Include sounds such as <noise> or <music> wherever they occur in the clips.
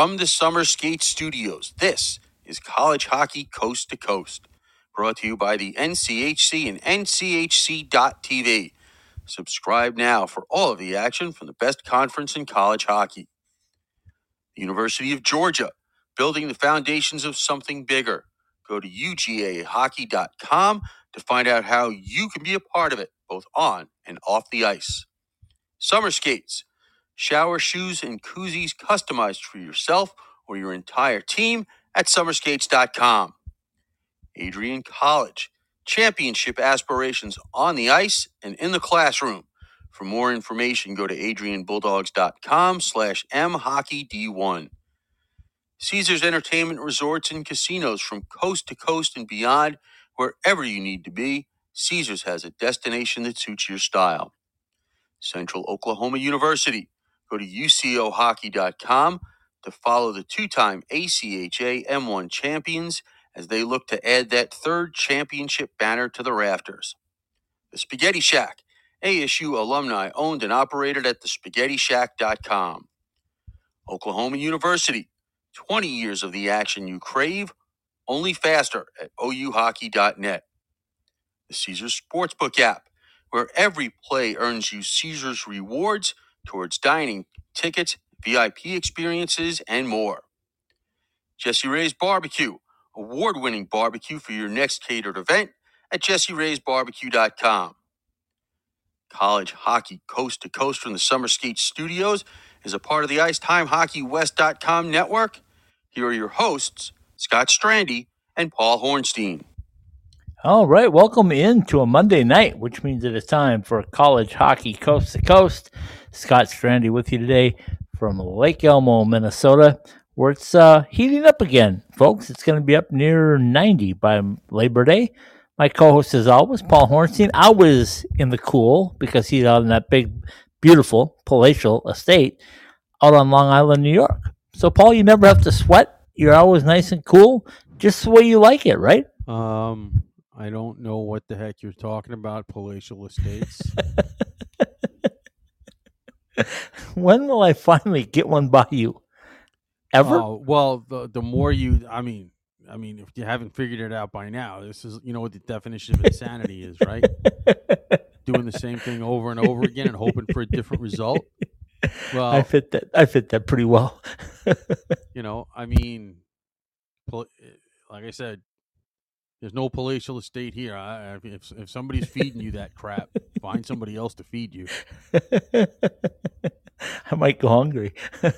From the Summer Skate Studios, this is College Hockey Coast to Coast, brought to you by the NCHC and NCHC.TV. Subscribe now for all of the action from the best conference in college hockey. The University of Georgia, building the foundations of something bigger. Go to UGAhockey.com to find out how you can be a part of it, both on and off the ice. Summer skates, shower shoes and koozies customized for yourself or your entire team at summerskates.com. Adrian College, championship aspirations on the ice and in the classroom. For more information, go to adrianbulldogs.com slash mhockeyd1. Caesars Entertainment Resorts and Casinos from coast to coast and beyond, wherever you need to be, Caesars has a destination that suits your style. Central Oklahoma University. Go to ucohockey.com to follow the two time ACHA M1 champions as they look to add that third championship banner to the rafters. The Spaghetti Shack, ASU alumni owned and operated at thespaghettishack.com. Oklahoma University, 20 years of the action you crave, only faster at ouhockey.net. The Caesars Sportsbook app, where every play earns you Caesars rewards towards dining, tickets, VIP experiences, and more. Jesse Ray's Barbecue, award winning barbecue for your next catered event at jesseraysbarbecue.com. College hockey coast to coast from the Summer Skate Studios is a part of the IcetimeHockeyWest.com network. Here are your hosts, Scott Strandy and Paul Hornstein. All right, welcome in to a Monday night, which means it is time for college hockey coast to coast. Scott Strandy with you today from Lake Elmo, Minnesota, where it's uh, heating up again, folks. It's going to be up near 90 by Labor Day. My co-host, as always, Paul Hornstein. I was in the cool because he's out on that big, beautiful palatial estate out on Long Island, New York. So, Paul, you never have to sweat. You're always nice and cool, just the way you like it, right? Um, I don't know what the heck you're talking about, palatial estates. <laughs> <laughs> when will I finally get one by you? Ever? Uh, well, the the more you, I mean, I mean, if you haven't figured it out by now, this is you know what the definition of insanity is, right? <laughs> Doing the same thing over and over again and hoping for a different result. Well, I fit that. I fit that pretty well. <laughs> you know, I mean, like I said, there's no palatial estate here. I, if if somebody's feeding you that crap, <laughs> find somebody else to feed you. I might go hungry. <laughs>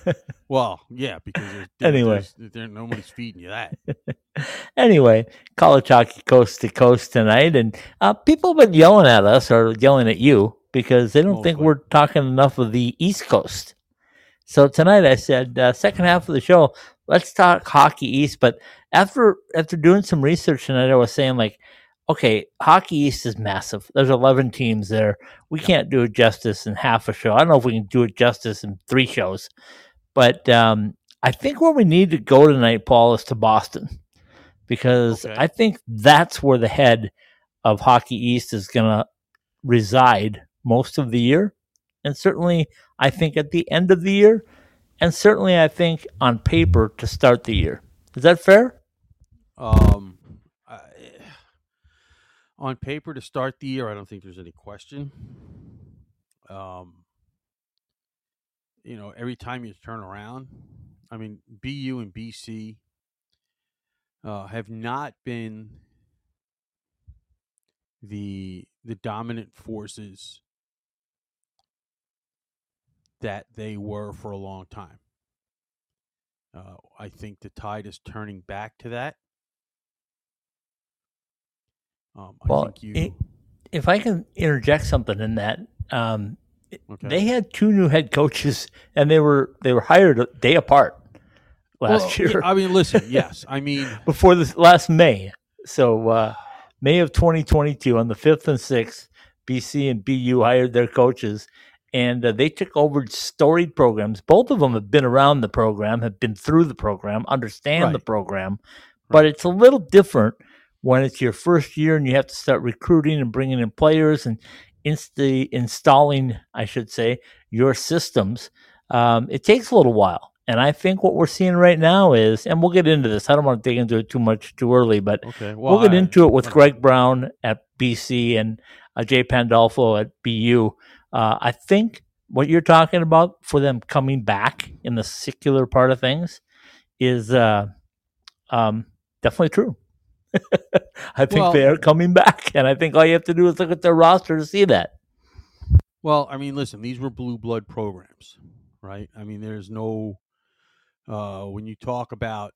Well, yeah, because there's, there- Anyway. there's, there nobody's feeding you that. <laughs> anyway, college hockey coast to coast tonight, and uh, people have been yelling at us or yelling at you because they don't think we're talking enough of the East Coast. So tonight, I said uh, second half of the show, let's talk hockey East. But after after doing some research tonight, I was saying like, okay, hockey East is massive. There's 11 teams there. We can't do it justice in half a show. I don't know if we can do it justice in three shows, but um, I think where we need to go tonight, Paul, is to Boston because Okay. I think that's where the head of Hockey East is going to reside most of the year. And certainly, I think at the end of the year, and certainly, I think on paper to start the year. Is that fair? Um, I, on paper to start the year, I don't think there's any question. Um, you know, every time you turn around, I mean, BU and BC uh, have not been the the dominant forces that they were for a long time. Uh, I think the tide is turning back to that. Um, I Well, think you. it- If I can interject something in that, um, okay. they had two new head coaches, and they were they were hired a day apart last Well, yeah, year I mean, listen. <laughs> Yes, I mean, before this last May. So uh, May of 2022, on the fifth and sixth, BC and BU hired their coaches, and uh, they took over storied programs. Both of them have been around the program, have been through the program, understand the program, but it's a little different when it's your first year and you have to start recruiting and bringing in players and insta- installing, I should say, your systems. Um, it takes a little while. And I think what we're seeing right now is, and we'll get into this. I don't want to dig into it too much too early, but Okay. we'll get I- into it with. Greg Brown at BC and uh, Jay Pandolfo at BU. Uh, I think what you're talking about for them coming back in the secular part of things is uh, um, definitely true. <laughs> I think Well- they are coming back, and I think all you have to do is look at their roster to see that. Well, I mean, listen, these were blue blood programs, right? I mean, there's no uh, when you talk about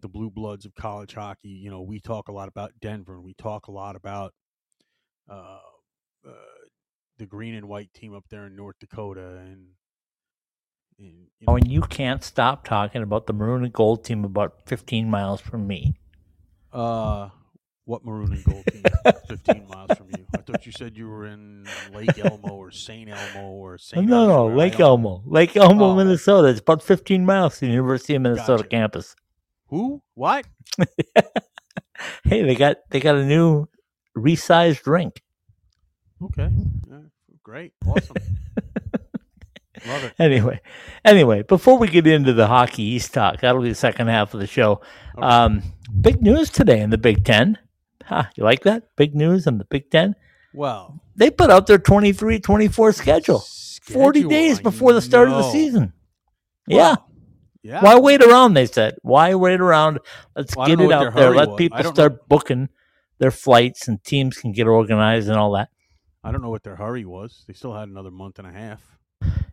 the blue bloods of college hockey, you know, we talk a lot about Denver, and we talk a lot about uh, uh, the green and white team up there in North Dakota, and, and you know, Oh, and you can't stop talking about the maroon and gold team about 15 miles from me. uh, what maroon and gold team? Fifteen <laughs> miles from you. I thought you said you were in Lake Elmo or Saint Elmo or Saint. no, no, Lake Elmo, Lake Elmo, Oh. Minnesota. It's about 15 miles to the University of Minnesota Gotcha. campus. Who? What? <laughs> Hey, they got they got a new resized rink. Okay. Yeah, great. Awesome. <laughs> Love it. Anyway, anyway, before we get into the hockey East talk, that'll be the second half of the show. Okay. Um, big news today in the Big Ten. Ha, you like that? Big news in the Big Ten. Well, They put out their 23-24 schedule 40 days before the start of the season. yeah. Well, Yeah. Why wait around? They said. Why wait around? Let's Well, get it out there. Let was. people start booking their flights, and teams can get organized and all that. I don't know what their hurry was. They still had another month and a half.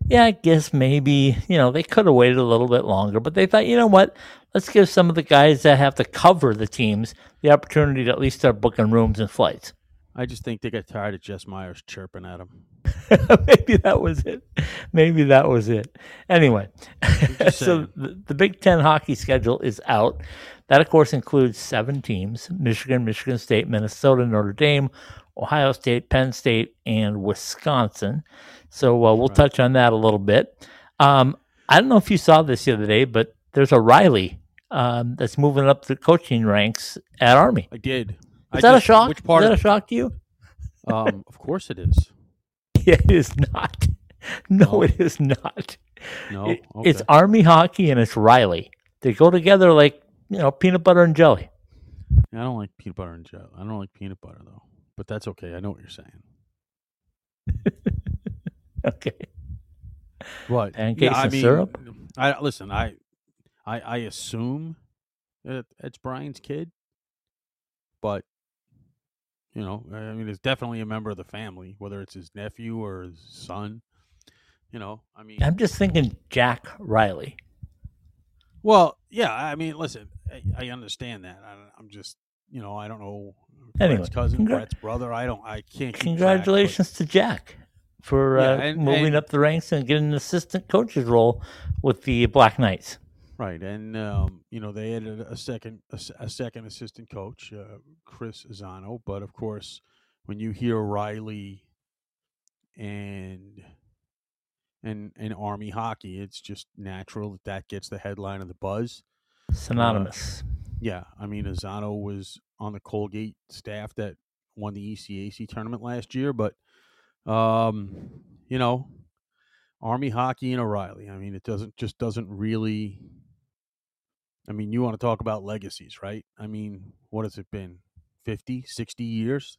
Yeah, I guess maybe you know they could have waited a little bit longer, but they thought, you know what? Let's give some of the guys that have to cover the teams the opportunity to at least start booking rooms and flights. I just think they got tired of Jess Myers chirping at them. <laughs> Maybe that was it. Maybe that was it. Anyway, <laughs> so the, the Big Ten hockey schedule is out. That, of course, includes seven teams Michigan, Michigan State, Minnesota, Notre Dame, Ohio State, Penn State, and Wisconsin. So uh, we'll Right. touch on that a little bit. Um, I don't know if you saw this the other day, but there's a Riley um, that's moving up the coaching ranks at Army. I did. Is I that just- a shock? Which part is that of a shock to you? Um, of course it is. <laughs> it is not. <laughs> No, No. it is not. No, okay. It's Army hockey and it's Riley. They go together like you know peanut butter and jelly. I don't like peanut butter and jelly. I don't like peanut butter though, but that's okay. I know what you're saying. <laughs> Okay. What Pancakes I and mean, syrup? I listen. I, I, I assume that it's Brian's kid, but you know, I mean, it's definitely a member of the family, whether it's his nephew or his son. You know, I mean, I'm just thinking Jack Riley. well, yeah. I mean, listen, I, I understand that. I, I'm just, you know, I don't know. Anyway, Brett's cousin, congra- Brett's brother. I don't. I can't. keep track, but- Congratulations to Jack for Yeah, uh, and- moving and- up the ranks and getting an assistant coach's role with the Black Knights. Right, and um, you know they added a second a second assistant coach, uh, Chris Zano. But of course, when you hear Riley and and and Army hockey, it's just natural that that gets the headline of the buzz. Synonymous. Yeah, I mean Azano was on the Colgate staff that won the ECAC tournament last year, but um, you know, Army hockey and O'Reilly. I mean, it doesn't just doesn't really. I mean, you want to talk about legacies, right? I mean, what has it been? 50, 60 years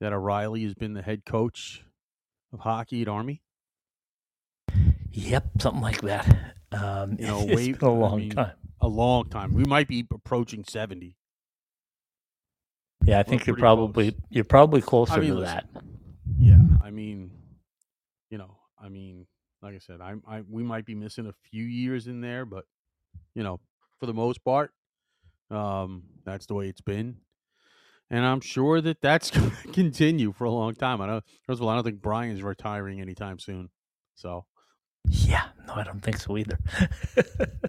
that O'Reilly has been the head coach of hockey at Army? Yep, something like that. Um, You <laughs> know, it's way- been a I long mean, time. A long time. We might be approaching 70. Yeah, I we're think you're probably close. you're probably closer I mean, to listen, that. Yeah, I mean, you know, I mean, like I said, I, I we might be missing a few years in there, but you know, for the most part, um, that's the way it's been, and I'm sure that that's <laughs> going to continue for a long time. I don't. First of all, I don't think Brian's retiring anytime soon. So Yeah, no, I don't think so either. <laughs>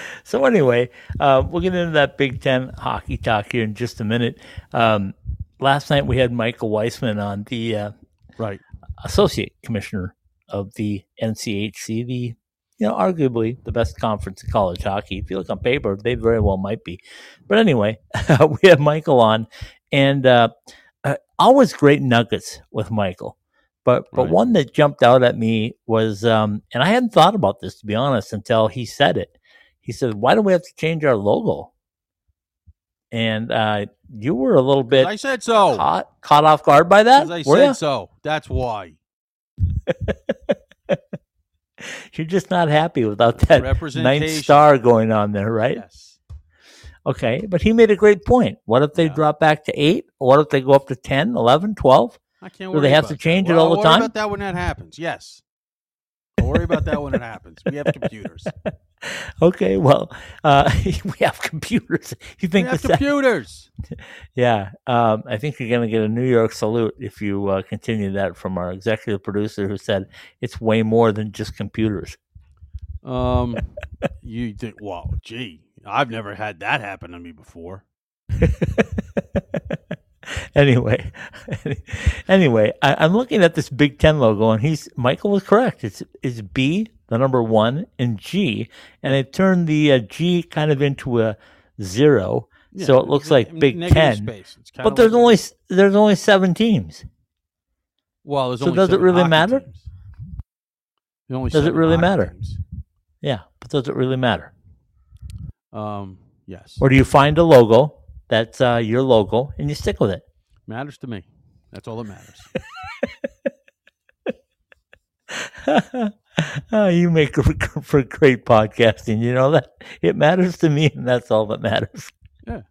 <laughs> so anyway, uh, we'll get into that Big Ten hockey talk here in just a minute. Um, last night we had Michael Weissman on, the uh, right, associate commissioner of the NCHC, the you know arguably the best conference in college hockey. If you look on paper, they very well might be. But anyway, <laughs> we have Michael on, and uh, uh, always great nuggets with Michael. But but Right. one that jumped out at me was, um, and I hadn't thought about this to be honest until he said it. He said, "Why do we have to change our logo?" And uh, you were a little bit I said so. caught caught off guard by that. I said ya? so. That's why. <laughs> You're just not happy without that ninth star going on there, right? Yes. Okay, but he made a great point. What if they Yeah. drop back to 8? What if they go up to 10, 11, 12? I can't Do they have to change it Well, all the time? About that when that happens. Yes. Don't worry about that when it happens. We have computers. <laughs> Okay, well, uh, <laughs> we have computers. You We think have that? <laughs> computers. Yeah, um, I think you're going to get a New York salute if you uh, continue that from our executive producer who said it's way more than just computers. Um, you think? Well, gee, I've never had that happen to me before. <laughs> anyway, <laughs> anyway, I, I'm looking at this Big Ten logo, and he's Michael was correct. It's it's B, the number one, and G, and it turned the uh, G kind of into a zero, so it looks like Big Ten. But there's like- only there's only seven teams. well, there's so only does it really matter? only Does it really matter? teams. Yeah, but does it really matter? Um, yes, Or do you find a logo that's uh, your logo and you stick with it? matters to me. That's all that matters. oh, <laughs> you make for, for great podcasting. You know that it matters to me, and that's all that matters. Yeah.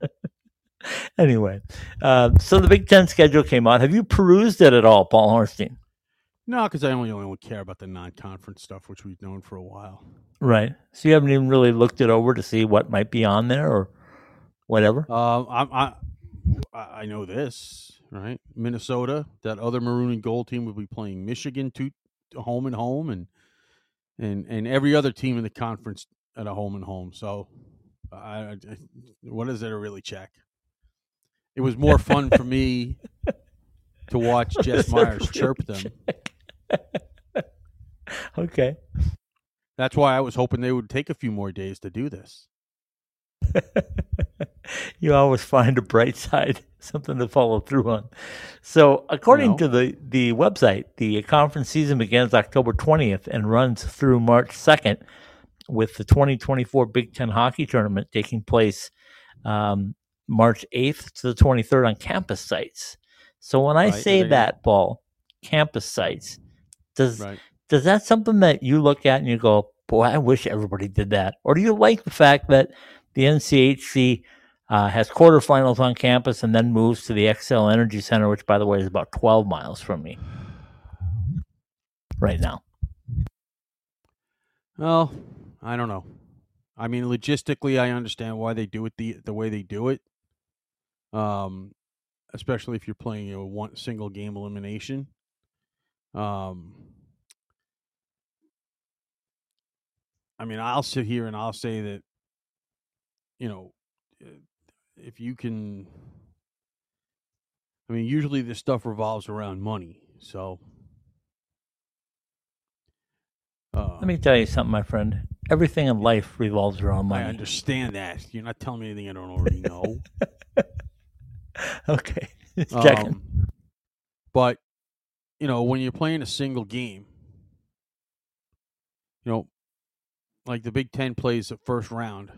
<laughs> anyway, um, so the Big Ten schedule came out. Have you perused it at all, Paul Hornstein? no, because I only only care about the non-conference stuff, which we've known for a while. Right. So you haven't even really looked it over to see what might be on there or whatever. Um, I, I I know this right. Minnesota, that other maroon and gold team will be playing Michigan two home and home, and and and every other team in the conference at a home and home. So, I, I what is there to really check? It was more fun for me <laughs> to watch Jess Myers chirp them. <laughs> okay. That's why I was hoping they would take a few more days to do this. <laughs> you always find a bright side, <laughs> something to follow through on. So, according No. to the, the website, the conference season begins October 20th and runs through March 2nd, with the 2024 Big Ten Hockey Tournament taking place um, March 8th to the 23rd on campus sites. So, when I Right, say that, Paul, campus sites, does Right. does that something that you look at and you go, boy, I wish everybody did that? Or do you like the fact that the NCHC uh, has quarterfinals on campus and then moves to the Xcel Energy Center, which, by the way, is about 12 miles from me right now? Well, I don't know. I mean, logistically, I understand why they do it the the way they do it. Um, especially if you're playing a one single game elimination. Um, I mean, I'll sit here and I'll say that, you know, uh, if you can. I mean, usually this stuff revolves around money, so. Uh, Let me tell you something, my friend. Everything in life revolves around money. I understand that. You're not telling me anything I don't already know. <laughs> Okay. Checking. Um, but you know, when you're playing a single game, you know, like the Big Ten plays the first round,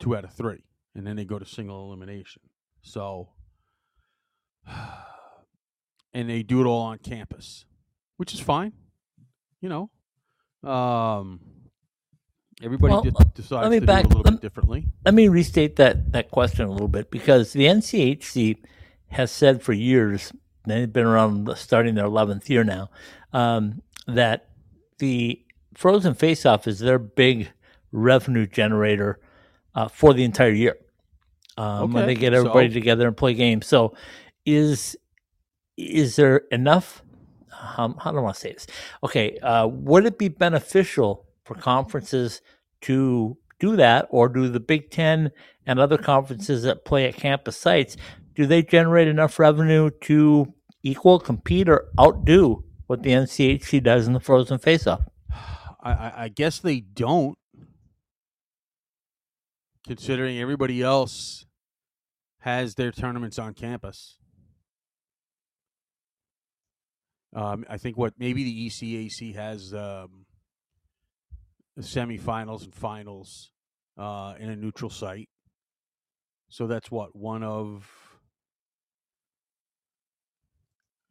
two out of three, and then they go to single elimination. So, <sighs> and they do it all on campus, which is fine. You know, um, everybody Well, let decides me to back- do it a little lem- bit differently. let me restate that that question a little bit because the NCHC has said for years they've been around starting their 11th year now um, that the frozen face-off is their big revenue generator uh, for the entire year um, when they get everybody so- together and play games so is is there enough um, how do I want to say this? Okay, uh, would it be beneficial for conferences to do that, or do the Big Ten and other conferences that play at campus sites do they generate enough revenue to equal, compete, or outdo what the NCHC does in the frozen faceoff? <sighs> I, I guess they don't, considering everybody else has their tournaments on campus. Um, I think what maybe the ECAC has um, the semifinals and finals uh, in a neutral site. So that's what one of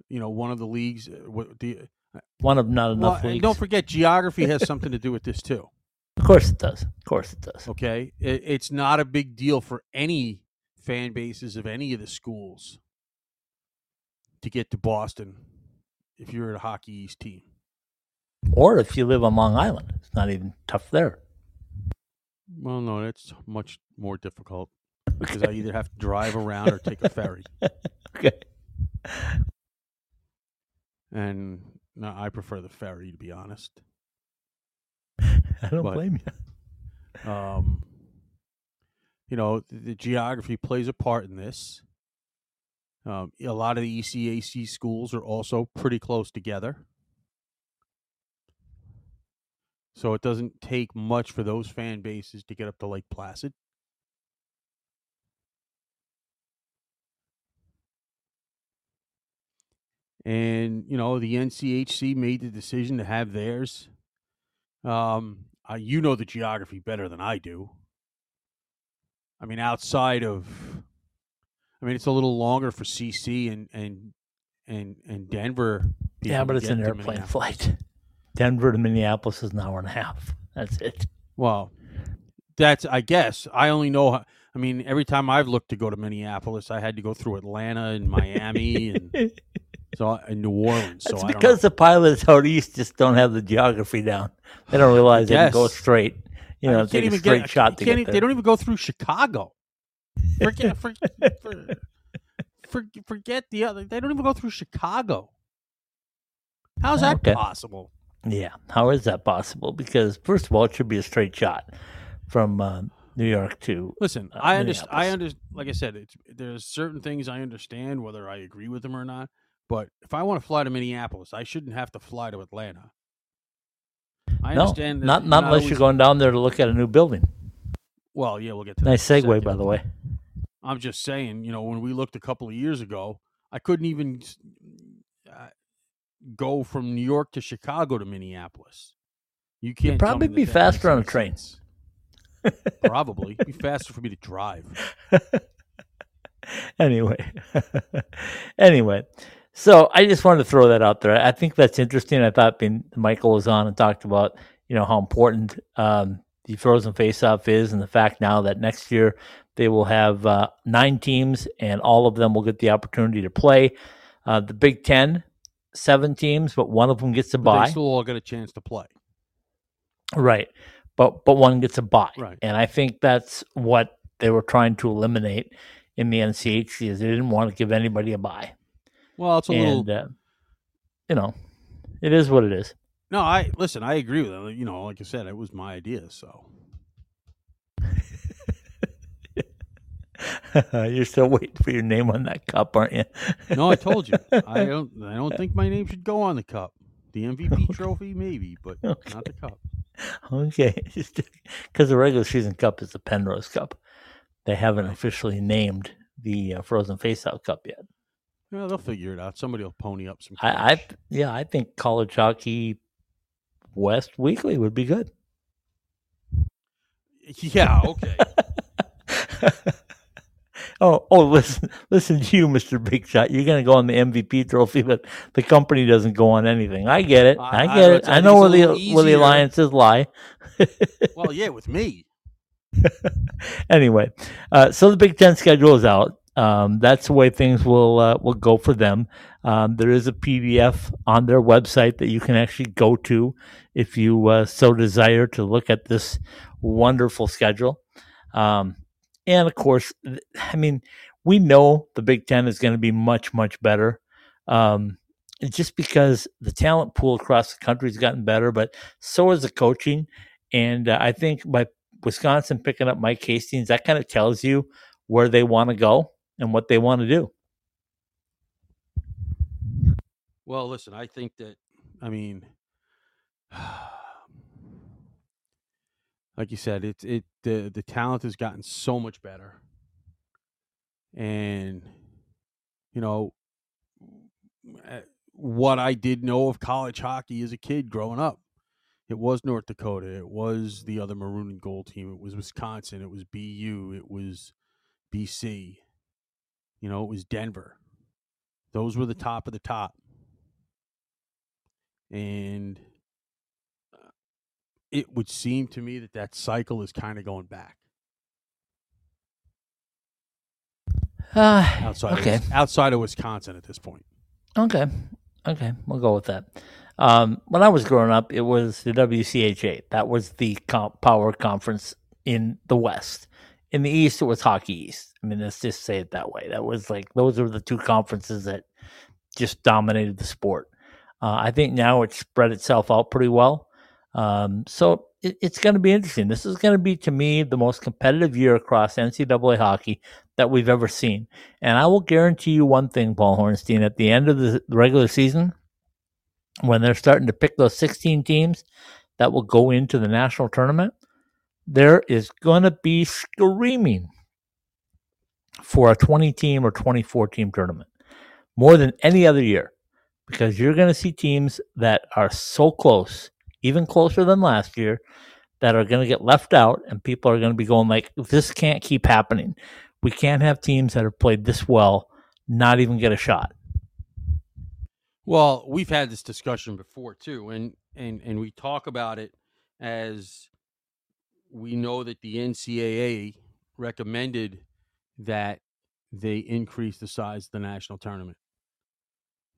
you know one of the leagues. uh, What the One of not well, enough and leagues. don't forget geography has something to do with this too. Of course it does. Of course it does. Okay, it, it's not a big deal for any fan bases of any of the schools to get to Boston if you're at a Hockey East team. Or if you live on Long Island, it's not even tough there. Well, no, that's much more difficult because I either have to drive around or take a <laughs> ferry, Okay. and no, I prefer the ferry to be honest. <laughs> I don't But- blame you. Um, you know, the, the geography plays a part in this. Um, a lot of the ECAC schools are also pretty close together. So it doesn't take much for those fan bases to get up to Lake Placid. And, you know, the NCHC made the decision to have theirs. Um, uh, you know the geography better than I do. I mean, outside of, I mean, it's a little longer for CC and and and and Denver. Yeah, but it's an airplane flight. <laughs> Denver to Minneapolis is an hour and a half. That's it. Well, that's I guess I only know. how- I mean, every time I've looked to go to Minneapolis, I had to go through Atlanta and Miami and <laughs> so I- and New Orleans. So That's I don't it's because know. the pilots <laughs> out east just don't have the geography down. They don't realize they can go straight. You know, take a even straight get, shot to get there. They don't even go through Chicago. Forget, <laughs> for, for, for, forget the other. They don't even go through Chicago. How's that Okay. possible? Yeah, how is that possible? Because first of all, it should be a straight shot from uh, New York to. Listen, uh, I understand. I understand. Like I said, it's there's certain things I understand whether I agree with them or not. But if I want to fly to Minneapolis, I shouldn't have to fly to Atlanta. I no, understand. that not you're not unless you're going down there to look at a new building. Well, yeah, we'll get to Nice that a segue, by the way. I'm just saying, you know, when we looked a couple of years ago, I couldn't even uh, go from New York to Chicago to Minneapolis. You can't. tell probably be faster on a train. <laughs> probably It'd be faster for me to drive. <laughs> anyway, <laughs> anyway, so I just wanted to throw that out there. I think that's interesting. I thought being Michael was on and talked about you know how important um, the frozen faceoff is, and the fact now that next year they will have uh, nine teams and all of them will get the opportunity to play. Uh, the Big Ten, seven teams, but one of them gets a bye. they still all get a chance to play. Right. But but one gets a buy. Right. And I think that's what they were trying to eliminate in the NCHC is they didn't want to give anybody a buy. Well, it's a little. And uh, you know, it is what it is. No, I listen. I agree with that. You know, like I said, it was my idea. So <laughs> You're still waiting for your name on that cup, aren't you? <laughs> no, I told you. I <laughs> don't. I don't think my name should go on the cup. The MVP trophy, maybe, but Okay. not the cup. okay. Because the regular season cup is the Penrose Cup. They haven't officially named the uh, Frozen Faceoff Cup yet. Yeah, they'll figure it out. Somebody will pony up some. I, I yeah, I think college hockey West Weekly would be good. <laughs> yeah, okay. <laughs> oh, oh, listen, listen to you, Mister Big Shot. You're going to go on the MVP trophy, but the company doesn't go on anything. I get it. I- I, I get would it. I know where the little where the alliances lie. well, yeah, with me. <laughs> anyway, uh, so the Big Ten schedule is out. Um, that's the way things will uh, will go for them. Um, there is a PDF on their website that you can actually go to if you uh, so desire to look at this wonderful schedule. Um, and of course, I mean, we know the Big Ten is going to be much much better. Um, just because the talent pool across the country has gotten better, but so is the coaching. And uh, I think by Wisconsin picking up Mike Hastings, that kind of tells you where they want to go and what they want to do. Well, listen, I think that. I mean, <sighs> like you said, it's it the the talent has gotten so much better, and you know, uh, what I did know of college hockey as a kid growing up. It was North Dakota. It was the other maroon and gold team. It was Wisconsin. It was BU. It was BC. You know, it was Denver. Those were the top of the top. And uh, it would seem to me that that cycle is kind of going back. Uh, outside okay. of, outside of Wisconsin at this point. Okay. Okay. We'll go with that. Um, when I was growing up, it was the WCHA. That was the comp- power conference in the West. In the East, it was Hockey East. I mean, let's just say it that way. That was like, those were the two conferences that just dominated the sport. Uh, I think now it's spread itself out pretty well. Um, so it, it's going to be interesting. This is going to be, to me, the most competitive year across NCAA hockey that we've ever seen. And I will guarantee you one thing, Paul Hornstein, at the end of the regular season, when they're starting to pick those 16 teams that will go into the national tournament, there is going to be screaming for a 20 team or 24 team tournament more than any other year because you're going to see teams that are so close, even closer than last year, that are going to get left out and people are going to be going like this can't keep happening. We can't have teams that have played this well not even get a shot. Well, we've had this discussion before too, and and and we talk about it as we know that the NCAA recommended that they increase the size of the national tournament.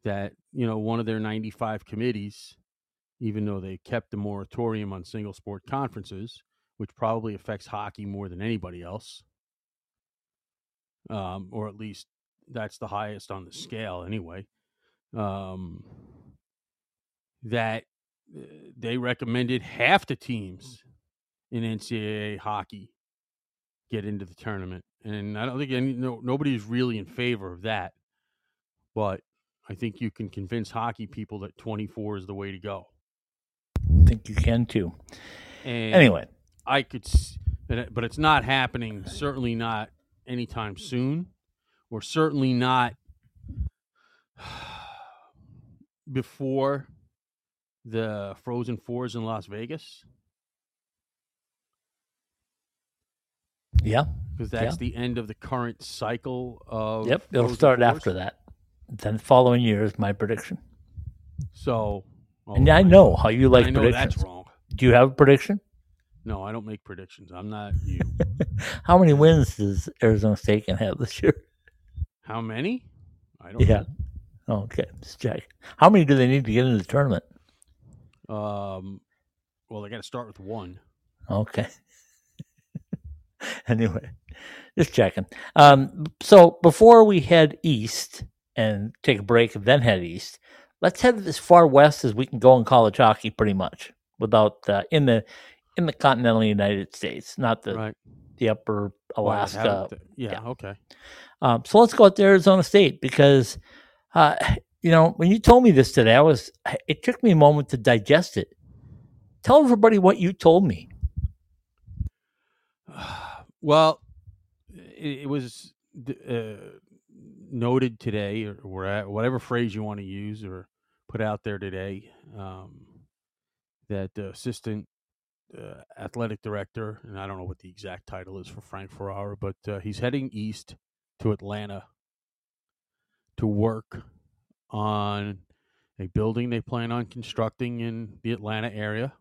That you know one of their 95 committees, even though they kept the moratorium on single sport conferences, which probably affects hockey more than anybody else, um, or at least that's the highest on the scale anyway um, that uh, they recommended half the teams in NCAA hockey get into the tournament, and I don't think any no, nobody's really in favor of that. But I think you can convince hockey people that 24 is the way to go. I think you can too. And Anyway, I could, s- but it- but it's not happening. Certainly not anytime soon, or certainly not <sighs> before the Frozen Fours in Las Vegas, yeah, because that's Yeah. the end of the current cycle of. yep, it'll start after that. Then the following year is my prediction. So, oh, And I know how you like I know predictions. that's wrong. Do you have a prediction? No, I don't make predictions. I'm not <laughs> you. How many wins does Arizona State can have this year? How many? I don't. Yeah. Oh, okay, just check. How many do they need to get into the tournament? Um. Well, they got to start with one. Okay. <laughs> anyway, just checking. Um, so before we head east and take a break and then head east, let's head as far west as we can go in college hockey, pretty much, without uh, in the in the continental United States, not the right. the upper Alaska. haven't- yeah, yeah. Okay. Um, so let's go out to Arizona State because, uh, you know, when you told me this today, I was it took me a moment to digest it. Tell everybody what you told me. Well, it, it was uh, noted today, or whatever phrase you want to use or put out there today, um, that the assistant uh, athletic director, and I don't know what the exact title is for Frank Ferrara, but uh, he's heading east to Atlanta to work on a building they plan on constructing in the Atlanta area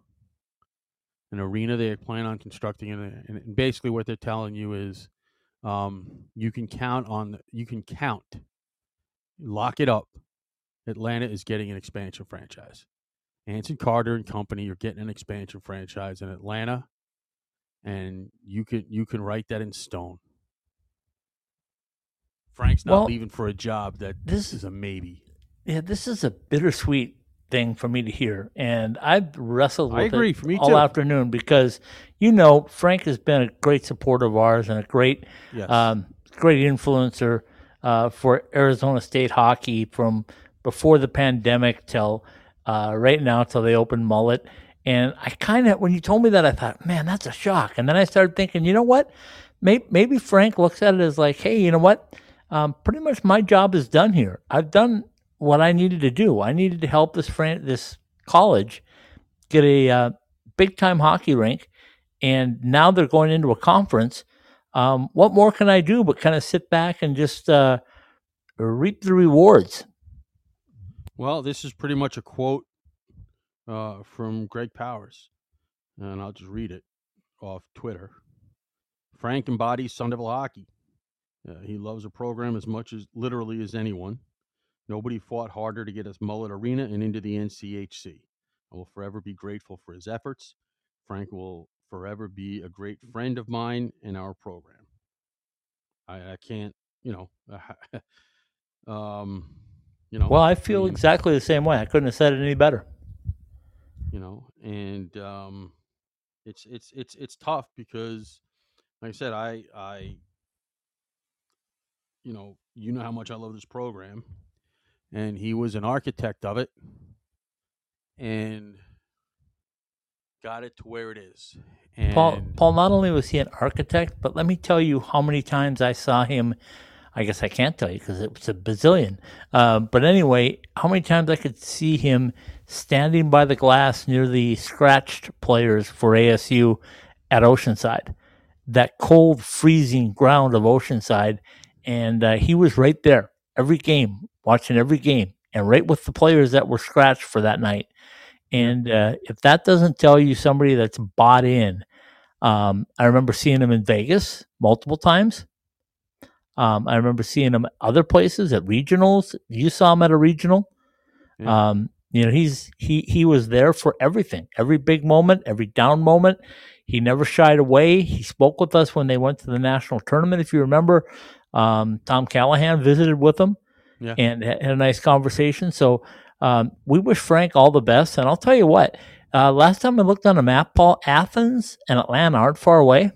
an arena they plan on constructing, and, and basically what they're telling you is, um, you can count on you can count, lock it up. Atlanta is getting an expansion franchise. Anson Carter and company you're getting an expansion franchise in Atlanta, and you can you can write that in stone. Frank's not Well, leaving for a job that this- this is a maybe. Yeah, this is a bittersweet thing for me to hear, and I've wrestled with I agree, it for me all too. afternoon because you know Frank has been a great supporter of ours and a great, Yes. um, great influencer uh, for Arizona State hockey from before the pandemic till uh, right now till they opened Mullett. And I kind of, when you told me that, I thought, man, that's a shock. And then I started thinking, you know what? Maybe, maybe Frank looks at it as like, hey, you know what? Um, pretty much my job is done here. I've done what I needed to do. I needed to help this fran- this college get a uh, big time hockey rink, and now they're going into a conference. Um, what more can I do but kind of sit back and just uh, reap the rewards? Well, this is pretty much a quote uh, from Greg Powers, and I'll just read it off Twitter. Frank embodies Devil hockey. Uh, he loves a program as much as literally as anyone. Nobody fought harder to get us Mullett Arena and into the NCHC. I will forever be grateful for his efforts. Frank will forever be a great friend of mine in our program. I, I can't, you know, <laughs> um, you know. Well, I feel mean, exactly the same way. I couldn't have said it any better. you know, and um, it's it's it's it's tough because, like I said, I I, you know, you know how much I love this program, and he was an architect of it, and got it to where it is. And Paul, Paul, not only was he an architect, but let me tell you how many times I saw him. I guess I can't tell you because it was a bazillion. Uh, but anyway, how many times I could see him standing by the glass near the scratched players for ASU at Oceanside, that cold, freezing ground of Oceanside. And uh, he was right there every game, watching every game, and right with the players that were scratched for that night. And uh, if that doesn't tell you somebody that's bought in, um, I remember seeing him in Vegas multiple times. Um, I remember seeing him other places at regionals. You saw him at a regional. Yeah. Um, you know, he's he he was there for everything, every big moment, every down moment. He never shied away. He spoke with us when they went to the national tournament. If you remember, um, Tom Callahan visited with them Yeah. and had a nice conversation. So um, we wish Frank all the best. And I'll tell you what, uh, last time I looked on a map, Paul, Athens and Atlanta aren't far away.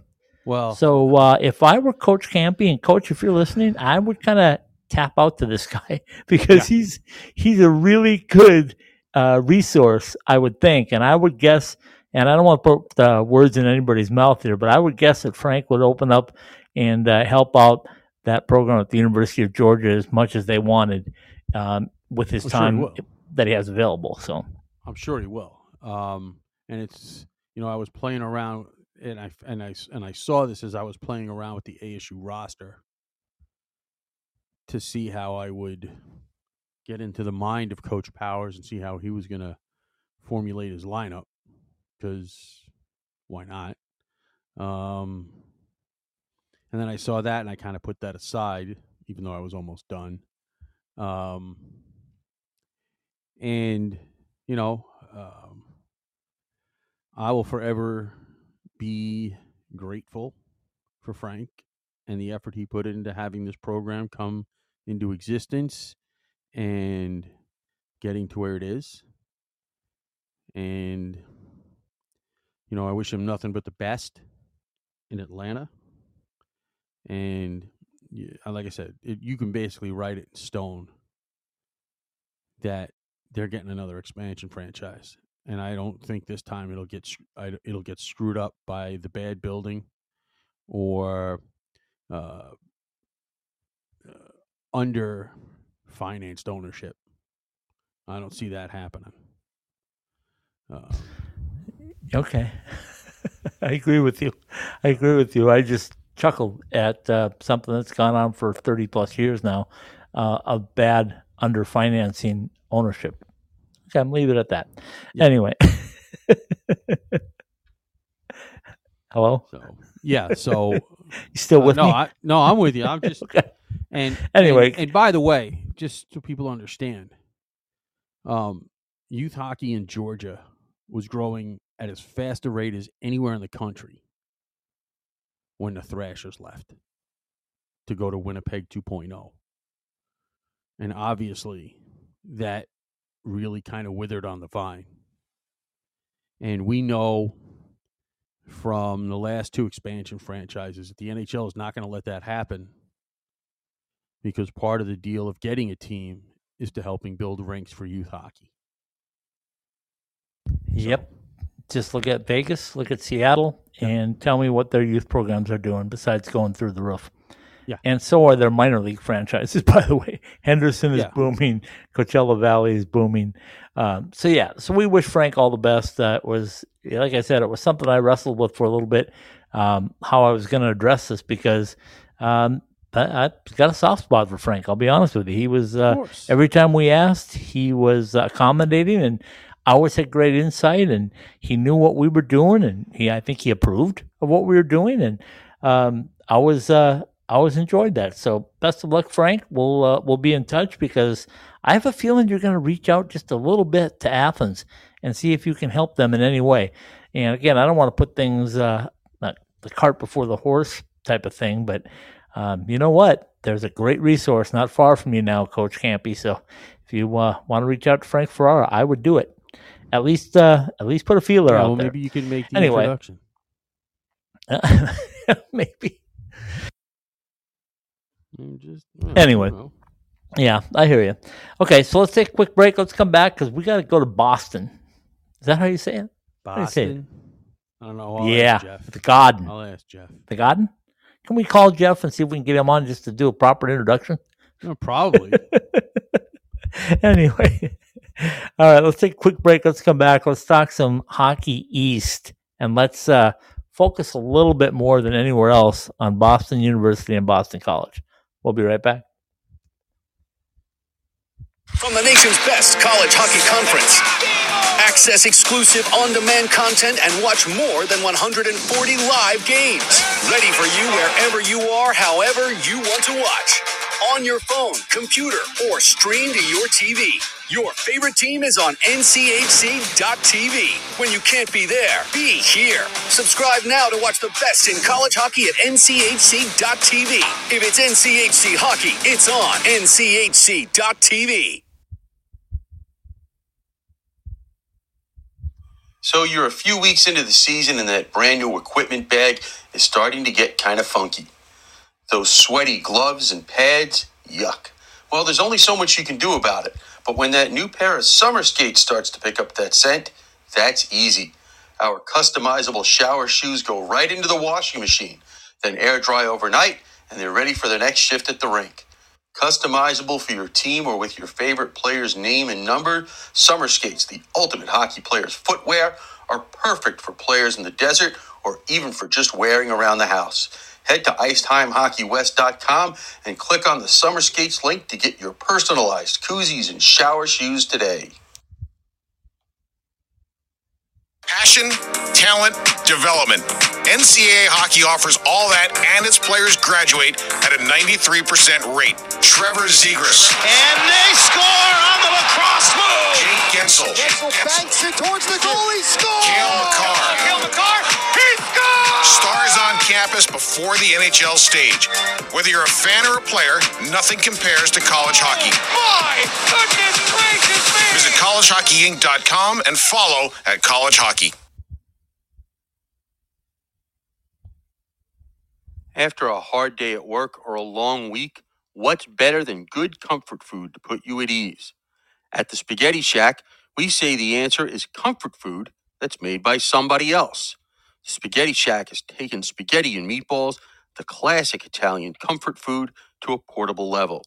well, So uh, if I were Coach Campy and Coach, if you're listening, I would kind of tap out to this <laughs> guy because he's he's a really good uh, resource, I would think, and I would guess. And I don't want to put uh, words in anybody's mouth here, but I would guess that Frank would open up and uh, help out that program at the University of Georgia as much as they wanted um, with his I'm sure he time will. that he has available. So I'm sure he will. Um, and it's you know I was playing around and I and I and I saw this as I was playing around with the ASU roster to see how I would get into the mind of Coach Powers and see how he was going to formulate his lineup because why not? Um, and then I saw that and I kind of put that aside, even though I was almost done. Um, and you know, um, I will forever be grateful for Frank and the effort he put into having this program come into existence and getting to where it is. And, you know, I wish him nothing but the best in Atlanta. And uh, like I said, it, you can basically write it in stone that they're getting another expansion franchise, and I don't think this time it'll get it'll get screwed up by the bad building or uh, uh, under financed ownership. I don't see that happening. Um, Okay. <laughs> I agree with you. I agree with you. I just chuckled at uh, something that's gone on for 30 plus years now uh, of bad underfinancing ownership. Okay, I'm leave it at that. Yeah. Anyway. <laughs> Hello? so yeah, so <laughs> You still uh, with no, me? I, no, I'm with you. I'm just <laughs> okay. And Anyway. and, and by the way, just so people understand, um, youth hockey in Georgia was growing at as fast a rate as anywhere in the country when the Thrashers left to go to Winnipeg 2.0. And obviously, that really kind of withered on the vine. And we know from the last two expansion franchises that the NHL is not going to let that happen because part of the deal of getting a team is to helping build rinks for youth hockey. Yep. Just look at Vegas, look at Seattle, and tell me what their youth programs are doing besides going through the roof. Yeah. And so are their minor league franchises, <laughs> by the way. Henderson is Yeah. booming. Coachella Valley is booming. Um, so yeah, so we wish Frank all the best. Uh, it was like I said, it was something I wrestled with for a little bit, um, how I was going to address this because um, I, I got a soft spot for Frank. I'll be honest with you. He was uh, every time we asked, he was accommodating and always had great insight, and he knew what we were doing, and he I think he approved of what we were doing, and um, I was uh, I always enjoyed that. So best of luck, Frank. We'll uh, we'll be in touch because I have a feeling you're going to reach out just a little bit to Athens and see if you can help them in any way. And again, I don't want to put things uh, not the cart before the horse type of thing, but um, you know what? There's a great resource not far from you now, Coach Campy. So if you uh, want to reach out to Frank Ferrara, I would do it. At least, uh, at least put a feeler Yeah, out well, there. maybe you can make the Anyway. introduction. <laughs> maybe. Just yeah, Anyway. know. Yeah, I hear you. Okay, so let's take a quick break. Let's come back because we got to go to Boston. Is that how you say it? do say it? Boston. I don't know. I'll yeah, the Garden. I'll ask Jeff. The Garden. Can we call Jeff and see if we can get him on just to do a proper introduction? No, probably. <laughs> anyway, all right, let's take a quick break. Let's come back. Let's talk some hockey East and let's uh, focus a little bit more than anywhere else on Boston University and Boston College. We'll be right back. From the nation's best college hockey conference. Access exclusive on demand content and watch more than 140 live games. Ready for you wherever you are, however you want to watch. On your phone, computer, or stream to your TV. Your favorite team is on NCHC.TV. When you can't be there, be here. Subscribe now to watch the best in college hockey at NCHC.TV. If it's NCHC hockey, it's on NCHC.TV. So you're a few weeks into the season and that brand new equipment bag is starting to get kind of funky. Those sweaty gloves and pads, yuck. Well, there's only so much you can do about it. But when that new pair of summer skates starts to pick up that scent, that's easy. Our customizable shower shoes go right into the washing machine, then air dry overnight, and they're ready for the next shift at the rink. Customizable for your team or with your favorite player's name and number, Summer Skates, the ultimate hockey player's footwear, are perfect for players in the desert or even for just wearing around the house. Head to IceTimeHockeyWest.com and click on the Summer Skates link to get your personalized koozies and shower shoes today. Passion, talent, development. NCAA hockey offers all that, and its players graduate at a 93% rate. Trevor Zegras, And they score on the lacrosse move. Jake Guentzel, banks it towards the goalie. Score! Cale Makar. Cale Makar. He scores! stars on campus before the NHL stage. Whether you're a fan or a player, nothing compares to college hockey. My goodness gracious me! Visit collegehockeyinc.com and follow at College Hockey. After a hard day at work or a long week, what's better than good comfort food to put you at ease? At the Spaghetti Shack, we say the answer is comfort food that's made by somebody else. The Spaghetti Shack has taken spaghetti and meatballs, the classic Italian comfort food, to a portable level.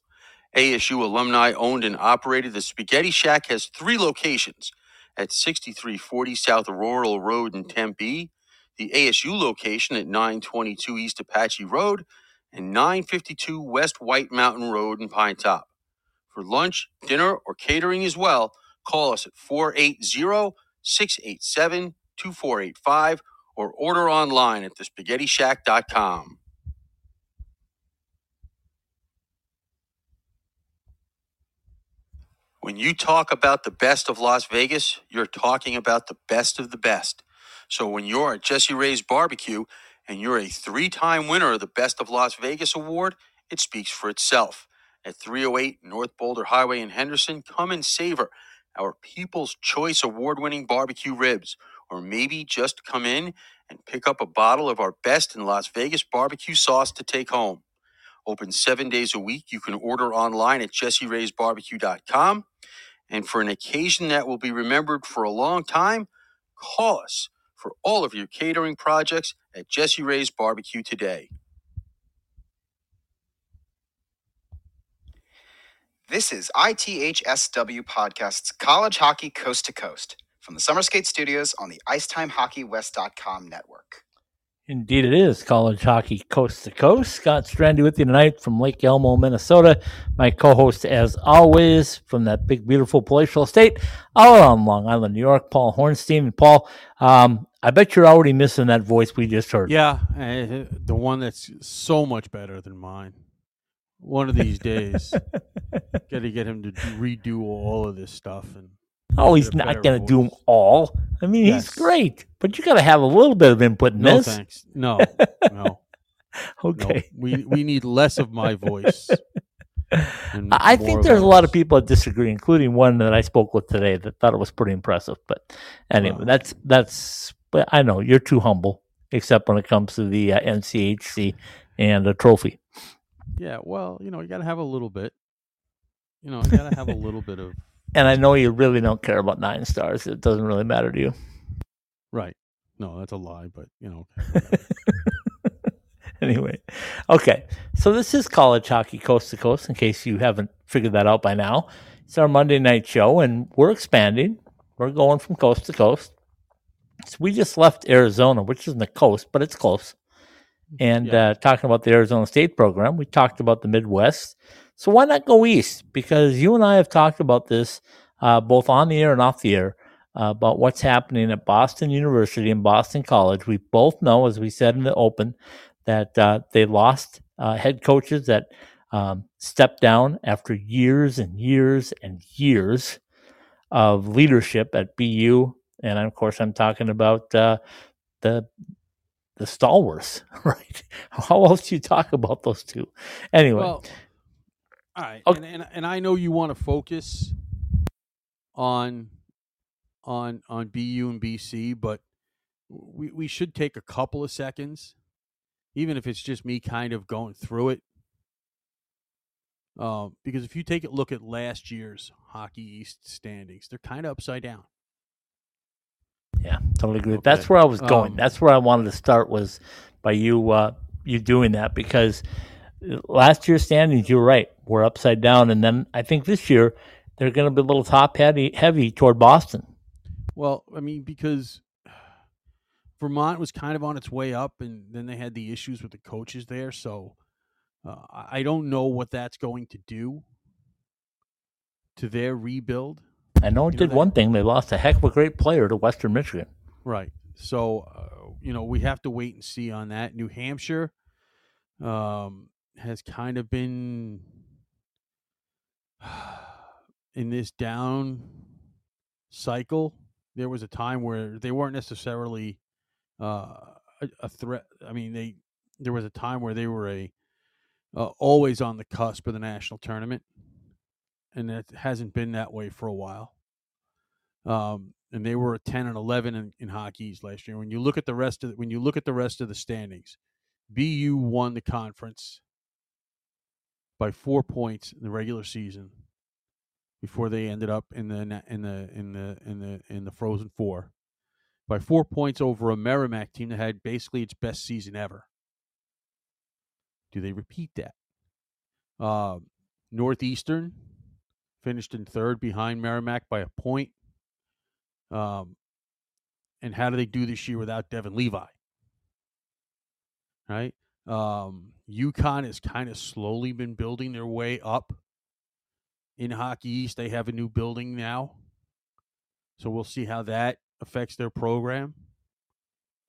ASU alumni owned and operated, the Spaghetti Shack has three locations at 6340 South Rural Road in Tempe, the ASU location at 922 East Apache Road, and 952 West White Mountain Road in Pine Top. For lunch, dinner, or catering as well, call us at 480 687 2485 or order online at thespaghettishack.com. When you talk about the best of Las Vegas, you're talking about the best of the best. So when you're at Jesse Ray's Barbecue and you're a three time winner of the Best of Las Vegas award, it speaks for itself. At 308 North Boulder Highway in Henderson, come and savor our People's Choice Award winning barbecue ribs. Or maybe just come in and pick up a bottle of our best in Las Vegas barbecue sauce to take home. Open seven days a week. You can order online at jesseraysbarbecue.com. And for an occasion that will be remembered for a long time, call us for all of your catering projects at Jesse Ray's Barbecue today. This is ITHSW Podcast's College Hockey Coast to Coast from the Summer Skate Studios on the IcetimeHockeyWest.com network. Indeed, it is college hockey coast to coast. Scott Strandy with you tonight from Lake Elmo, Minnesota. My co host, as always, from that big, beautiful palatial estate out on Long Island, New York, Paul Hornstein. And Paul, um, I bet you're already missing that voice we just heard. Yeah, the one that's so much better than mine. One of these days, <laughs> got to get him to redo all of this stuff and Oh, he's not going to do them all. I mean, Yes. he's great, but you got to have a little bit of input in no this. thanks. No, <laughs> no, Okay. no. We we need less of my voice. <laughs> I think there's a lot of people that disagree, including one that I spoke with today that thought it was pretty impressive. But anyway, Wow. that's that's. But I know you're too humble, except when it comes to the uh, NCHC and a trophy. Yeah, well, you know, you got to have a little bit. You know, you got to have a little bit of And I know you really don't care about nine stars. It doesn't really matter to you. right. No, that's a lie, but you know, <laughs> anyway, okay. So this is college hockey coast to coast. In case you haven't figured that out by now, it's our Monday night show, and we're expanding. We're going from coast to coast. So we just left Arizona, which isn't the coast, but it's close. And Yeah. uh, talking about the Arizona State program, we talked about the Midwest. So why not go east? Because you and I have talked about this uh, both on the air and off the air uh, about what's happening at Boston University and Boston College. We both know, as we said in the open, that uh, they lost uh, head coaches that um, stepped down after years and years and years of leadership at BU. And of course, I'm talking about uh, the the stalwarts, <laughs> right? How else do you talk about those two? Anyway, well, all right, Okay. and, and and I know you want to focus on on on BU and BC, but we we should take a couple of seconds, even if it's just me kind of going through it. Um, because if you take a look at last year's Hockey East standings, they're kind of upside down. Yeah, totally agree. Okay. That's where I was going. Um, That's where I wanted to start was by you uh, you doing that because uh, last year's standings, you're right, were upside down, and then I think this year they're going to be a little top heavy heavy toward Boston. Well, I mean, because Vermont was kind of on its way up, and then they had the issues with the coaches there. So uh, I don't know what that's going to do to their rebuild. I know it You did that- one thing; they lost a heck of a great player to Western Michigan. Right. So uh, you know we have to wait and see on that. New Hampshire um, has kind of been <sighs> in this down cycle. There was a time where they weren't necessarily uh, a, a threat. I mean, they there was a time where they were a uh, always on the cusp of the national tournament, and it hasn't been that way for a while. Um, and they were a ten and eleven in, in hockey's last year. When you look at the rest of when you look at the rest of the standings, BU won the conference by four points in the regular season before they ended up in the in the in the in the in the Frozen Four by four points over a Merrimack team that had basically its best season ever. Do they repeat that? Uh, Northeastern finished in third behind Merrimack by a point. Um, and how do they do this year without Devon Levi? Right? Um, UConn has kind of slowly been building their way up in Hockey East. They have a new building now. So we'll see how that affects their program.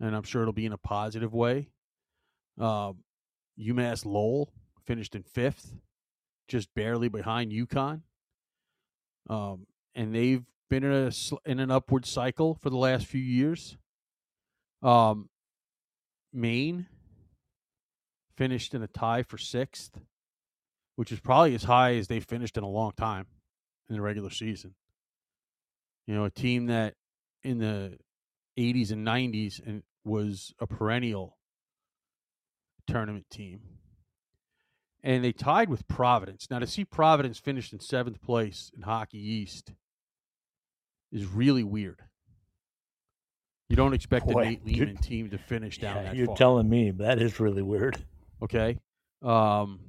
And I'm sure it'll be in a positive way. Um, UMass Lowell finished in fifth, just barely behind UConn. Um, and they've been in a in an upward cycle for the last few years. Um, Maine finished in a tie for sixth, which is probably as high as they finished in a long time in the regular season. You know, a team that in the 80s and 90s and was a perennial tournament team. And they tied with Providence. Now to see Providence finish in seventh place in Hockey East is really weird. You don't expect Boy, a Nate Leaman team to finish down Yeah, that you're far. telling me that is really weird. Okay. Um,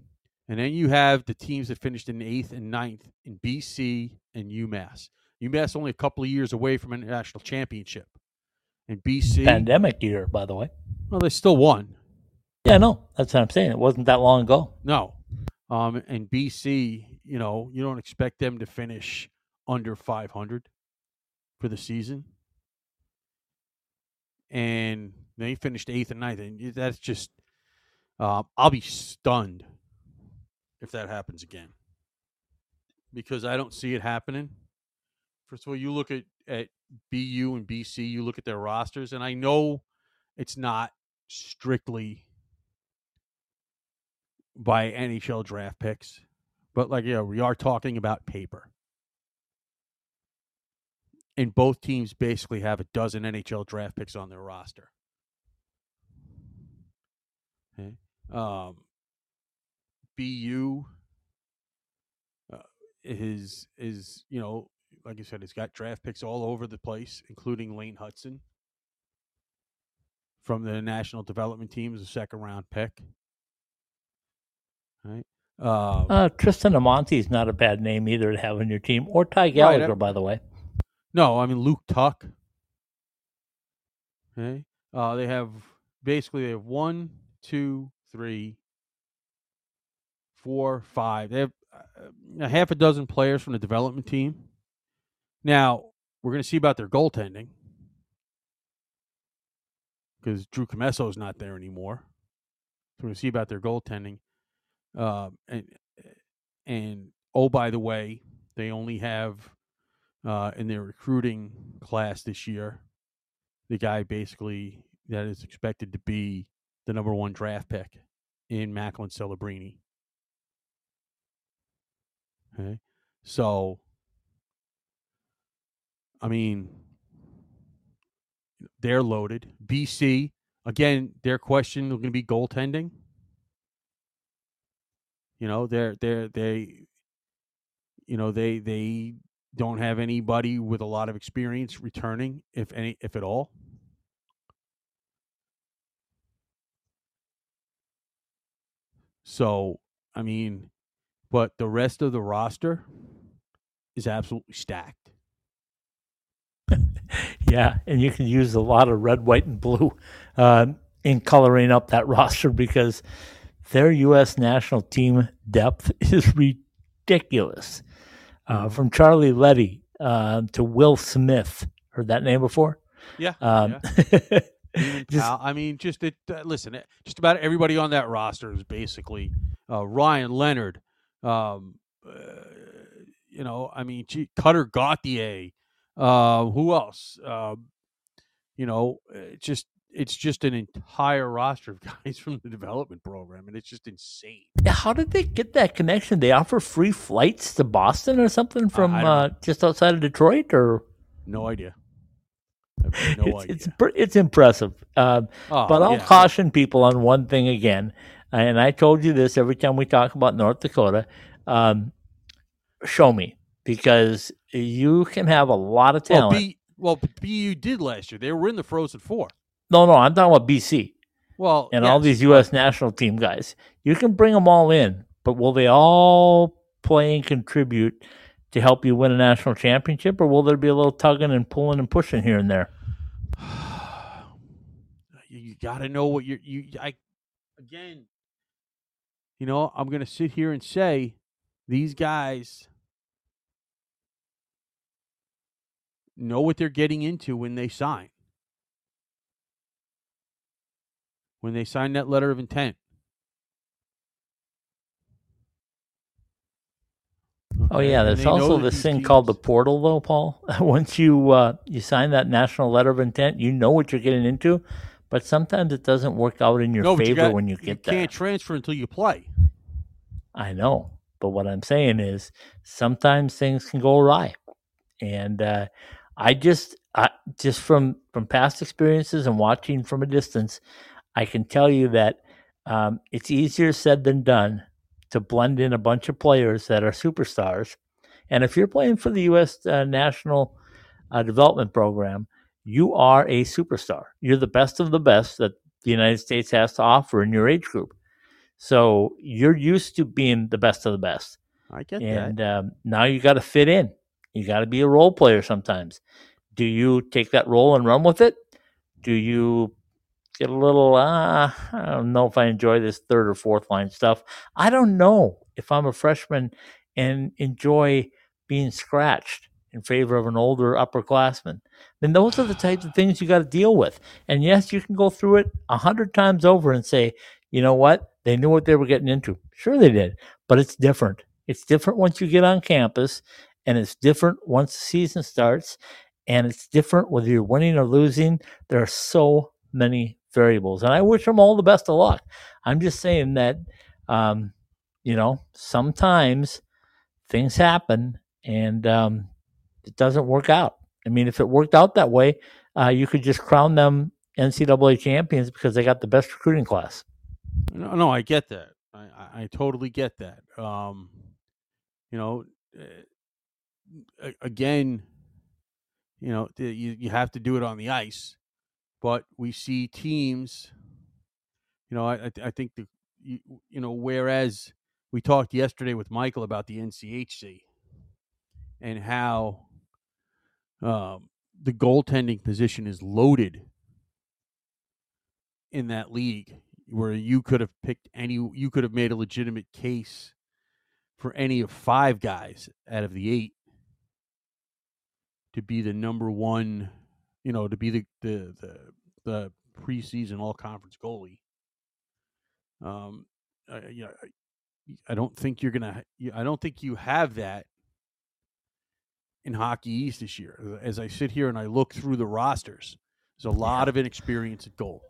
And then you have the teams that finished in eighth and ninth in BC and UMass. UMass only a couple of years away from a national championship. And BC, Pandemic year, by the way. well, they still won. Yeah, no, that's what I'm saying. It wasn't that long ago. No. Um, and BC, you know, you don't expect them to finish under 500 for the season. And they finished eighth and ninth. And that's just, um, I'll be stunned if that happens again because I don't see it happening. First of all, you look at, at BU and BC, you look at their rosters, and I know it's not strictly by NHL draft picks, but like, yeah, we are talking about paper. And both teams basically have a dozen NHL draft picks on their roster. Okay. Um, BU uh, is is you know like I said, it's got draft picks all over the place, including Lane Hutson from the national development team as a second round pick. Right. Um, Uh, Tristan Amonte is not a bad name either to have on your team, or Ty Gallagher, uh, by the way. No, I mean Luke Tuck. Okay. Uh, they have basically they have one, two, three, four, five. They have uh, a half a dozen players from the development team. Now we're going to see about their goaltending because Drew Comesso is not there anymore. So we're going to see about their goaltending. Um, and and oh, by the way, they only have uh, in their recruiting class this year, the guy basically that is expected to be the number one draft pick in Macklin Celebrini. Okay. So, I mean, they're loaded. BC, again, their question is going to be goaltending. You know, they're, they're, they, you know, they, they don't have anybody with a lot of experience returning, if any, if at all. So, I mean, but the rest of the roster is absolutely stacked. <laughs> Yeah, and you can use a lot of red, white, and blue um, in coloring up that <laughs> roster because their U.S. national team depth <laughs> is ridiculous. Uh, from Charlie Leddy uh, to Will Smith. Heard that name before? Yeah. Um, Even <laughs> just- I mean, just it. Uh, listen, it- just about everybody on that roster is basically uh, Ryan Leonard. Um, uh, you know, I mean, gee, Cutter Gauthier. Uh, who else? Um, you know, it's just it's just an entire roster of <laughs> guys from the development program, and it's just insane. How did they get that connection? They offer free flights to Boston or something from uh, just outside of Detroit, or No idea. No it's idea. it's it's impressive. Um, Oh, but I'll yeah. caution people on one thing again, and I told you this every time we talk about North Dakota. Um, show me because you can have a lot of Well, talent. B, well, BU did last year. They were in the Frozen Four. no, no, I'm talking about BC Well, and all these U.S. national team guys. You can bring them all in, but will they all play and contribute to help you win a national championship, or will there be a little tugging and pulling and pushing here and there? <sighs> you, got to know what you're you I again you know I'm going to sit here and say these guys know what they're getting into when they sign when they sign that letter of intent Oh yeah, And there's also this thing called the portal, though, Paul. <laughs> Once you uh, you sign that national letter of intent, you know what you're getting into, but sometimes it doesn't work out in your no, favor got- when you get there. You can't transfer until you play I know, but what I'm saying is sometimes things can go awry, and uh, I just I, just from from past experiences and watching from a distance, I can tell you that um, it's easier said than done to blend in a bunch of players that are superstars, and if you're playing for the U.S. Uh, national uh, development program, you are a superstar. You're the best of the best that the United States has to offer in your age group. So you're used to being the best of the best. I get and that. um, now you got to fit in. You got to be a role player sometimes. Do you take that role and run with it? Do you get a little? Uh, I don't know if I enjoy this third or fourth line stuff. I don't know if I'm a freshman and enjoy being scratched in favor of an older upperclassman. Then those are the types of things you got to deal with. And yes, you can go through it a hundred times over and say, you know what? They knew what they were getting into. Sure, they did, but it's different. It's different once you get on campus, and it's different once the season starts, and it's different whether you're winning or losing. There are so many variables, and I wish them all the best of luck. I'm just saying that, um, you know, sometimes things happen, and um, it doesn't work out. I mean, if it worked out that way, uh, you could just crown them NCAA champions because they got the best recruiting class. No, no, I get that. I, I, totally get that. Um, you know, uh, again, you know, you you have to do it on the ice, but we see teams. You know, I I think the you, you know whereas we talked yesterday with Michael about the NCHC and how um, the goaltending position is loaded in that league where you could have picked any you could have made a legitimate case for any of five guys out of the eight to be the number one you know to be the the the, the preseason all conference goalie. Um uh, yeah I don't think you're gonna I don't think you have that in hockey east this year. As i sit here and i look through the rosters there's a lot of inexperience at goal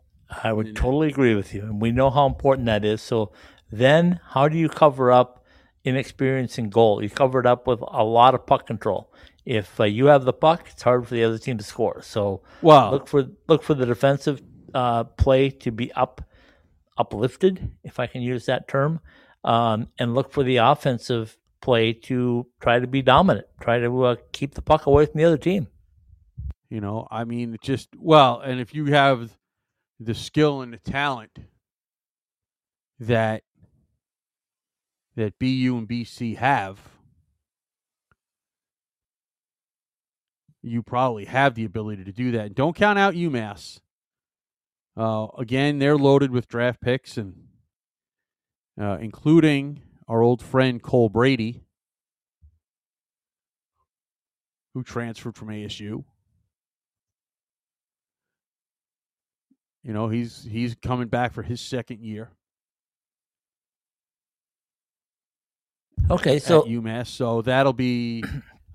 I would totally agree with you, and we know how important that is. So then, how do you cover up inexperience in goal? You cover it up with a lot of puck control. If uh, you have the puck, it's hard for the other team to score. So Wow. look for look for the defensive uh, play to be up uplifted, if I can use that term, um, and look for the offensive play to try to be dominant, try to uh, keep the puck away from the other team. You know, I mean, just well, and if you have the skill and the talent that that BU and BC have, you probably have the ability to do that. And don't count out UMass. Uh, again, they're loaded with draft picks and uh, including our old friend Cole Brady, who transferred from ASU. You know, he's he's coming back for his second year Okay, at so UMass. So that'll be.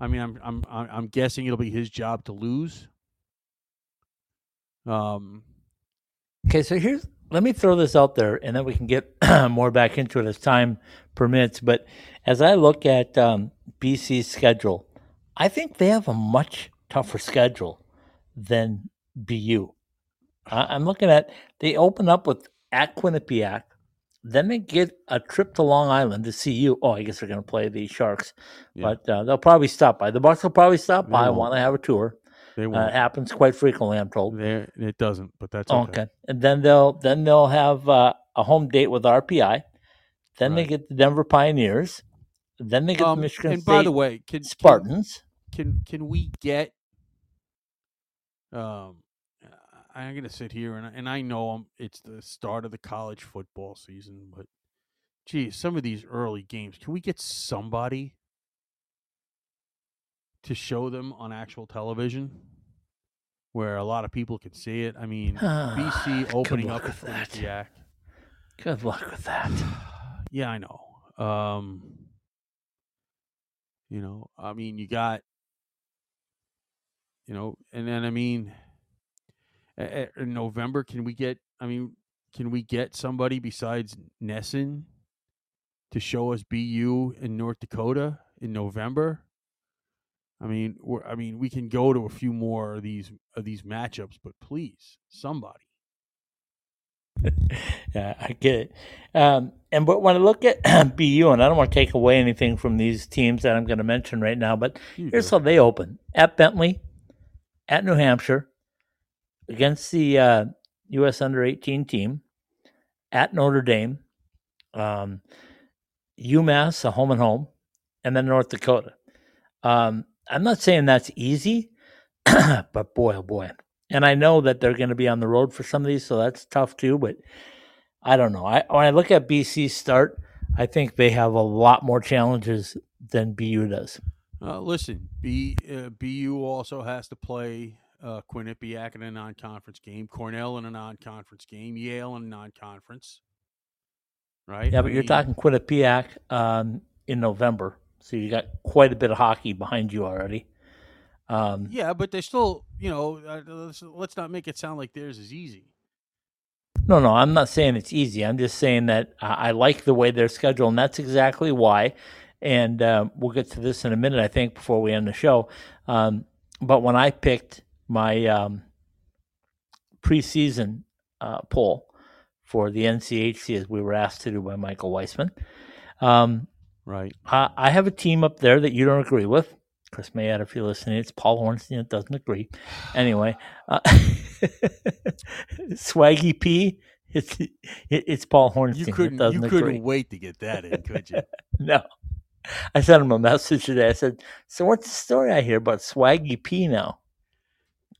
I mean, I'm I'm I'm I'm guessing it'll be his job to lose. Um. Okay, so here's let me throw this out there, and then we can get <clears throat> more back into it as time permits. But as I look at um, BC's schedule, I think they have a much tougher schedule than BU. I- I'm looking at they open up with at Quinnipiac, then they get a trip to Long Island to see you. Oh, I guess they're going to play the Sharks, Yeah. but uh, they'll probably stop by. The Bucks will probably stop They by. won't. Want to have a tour? They Uh, it happens quite frequently, I'm told. There, it doesn't, but that's okay. okay. And then they'll then they'll have uh, a home date with RPI. Then they get the Denver Pioneers. Then they get Um, the Michigan and State by the way, can, can Spartans. can can we get um I'm gonna sit here and I- and I know i it's the start of the college football season, but geez, some of these early games, can we get somebody to show them on actual television where a lot of people can see it? I mean, BC <sighs> opening up with that. Quinnipiac. Good luck with that. <sighs> Yeah, I know. Um, you know, I mean, you got, you know, and then I mean, in November, can we get? I mean, can we get somebody besides NESN to show us BU in North Dakota in November? I mean, we're, I mean, we can go to a few more of these of these matchups, but please, somebody. <laughs> yeah, I get it. Um, and but when I look at <clears throat> BU, and I don't want to take away anything from these teams that I'm going to mention right now, but You here's do. how they open: at Bentley, at New Hampshire, against the uh, U.S. Under 18 team, at Notre Dame, um, UMass, a home and home, and then North Dakota. Um, I'm not saying that's easy, <clears throat> but boy, oh boy. And I know that they're going to be on the road for some of these, so that's tough too. But I don't know. I when I look at BC's start, I think they have a lot more challenges than BU does. Uh, listen, B, uh, BU also has to play uh, Quinnipiac in a non-conference game, Cornell in a non-conference game, Yale in a non-conference. Right? Yeah, I but you're mean, talking Quinnipiac um, in November, so you got quite a bit of hockey behind you already. Um, Yeah, but they still, you know, uh, let's, let's not make it sound like theirs is easy. No, no, I'm not saying it's easy. I'm just saying that I I like the way they're scheduled, and that's exactly why. And um, we'll get to this in a minute, I think, before we end the show. Um, but when I picked my um, preseason uh, poll for the NCHC, as we were asked to do by Michael Weissman, um, Right. I, I have a team up there that you don't agree with. Chris Mayad, if you're listening, it's Paul Hornstein that doesn't agree. Anyway, uh, <laughs> Swaggy P, it's it, it's Paul Hornstein You couldn't. You couldn't wait to get that in, could you? <laughs> No, I sent him a message today. I said, "So what's the story I hear about Swaggy P now?"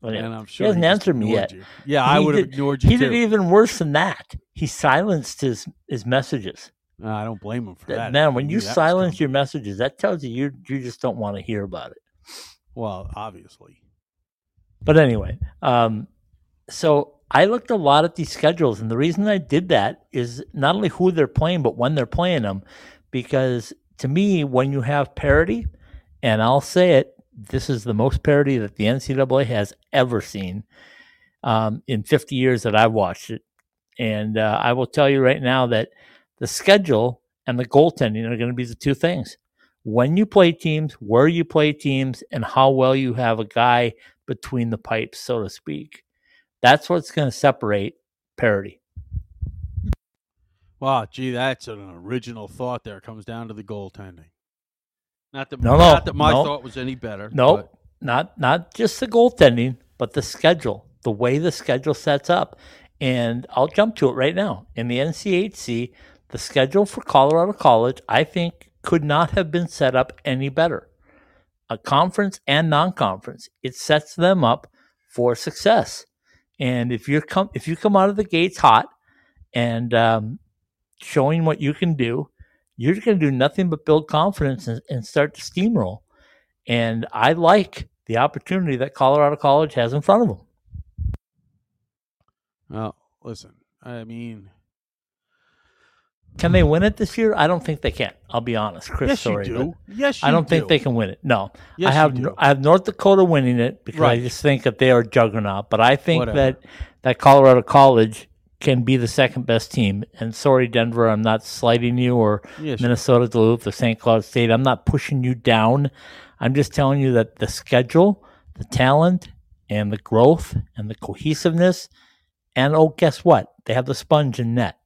Well, and I'm sure he hasn't answered me yet. you. Yeah, I would have ignored you He too. did even worse than that. He silenced his his messages. Uh, I don't blame him for That- that. man, when you silence your messages, that tells you you you just don't want to hear about it. well, obviously, But anyway, um, so I looked a lot at these schedules, and the reason I did that is not only who they're playing, but when they're playing them. Because to me, when you have parity, and I'll say it, this is the most parity that the NCAA has ever seen um, in 50 years that I've watched it. And uh, I will tell you right now that the schedule and the goaltending are going to be the two things. When you play teams, where you play teams, and how well you have a guy between the pipes, so to speak. That's what's going to separate parity. wow, gee, that's an original thought. There It comes down to the goaltending. Not that No, no, that my no. thought was any better. Nope, not not just the goaltending, but the schedule, the way the schedule sets up. And I'll jump to it right now. In the NCHC, the schedule for Colorado College, I think, could not have been set up any better. A conference and non-conference, it sets them up for success. And if you're come if you come out of the gates hot and um, showing what you can do, you're going to do nothing but build confidence and, and start to steamroll. And I like the opportunity that Colorado College has in front of them. Well, listen, I mean, Can they win it this year? I don't think they can. I'll be honest, Chris. yes, sorry, you do. Yes, you I don't think they can win it. No, Yes, I have do. I have North Dakota winning it because I just think that they are juggernaut. But I think Whatever. that that Colorado College can be the second best team. And sorry, Denver, I'm not slighting you or Minnesota Duluth or St. Cloud State. I'm not pushing you down. I'm just telling you that the schedule, the talent, and the growth and the cohesiveness, and oh, guess what? They have the sponge and net.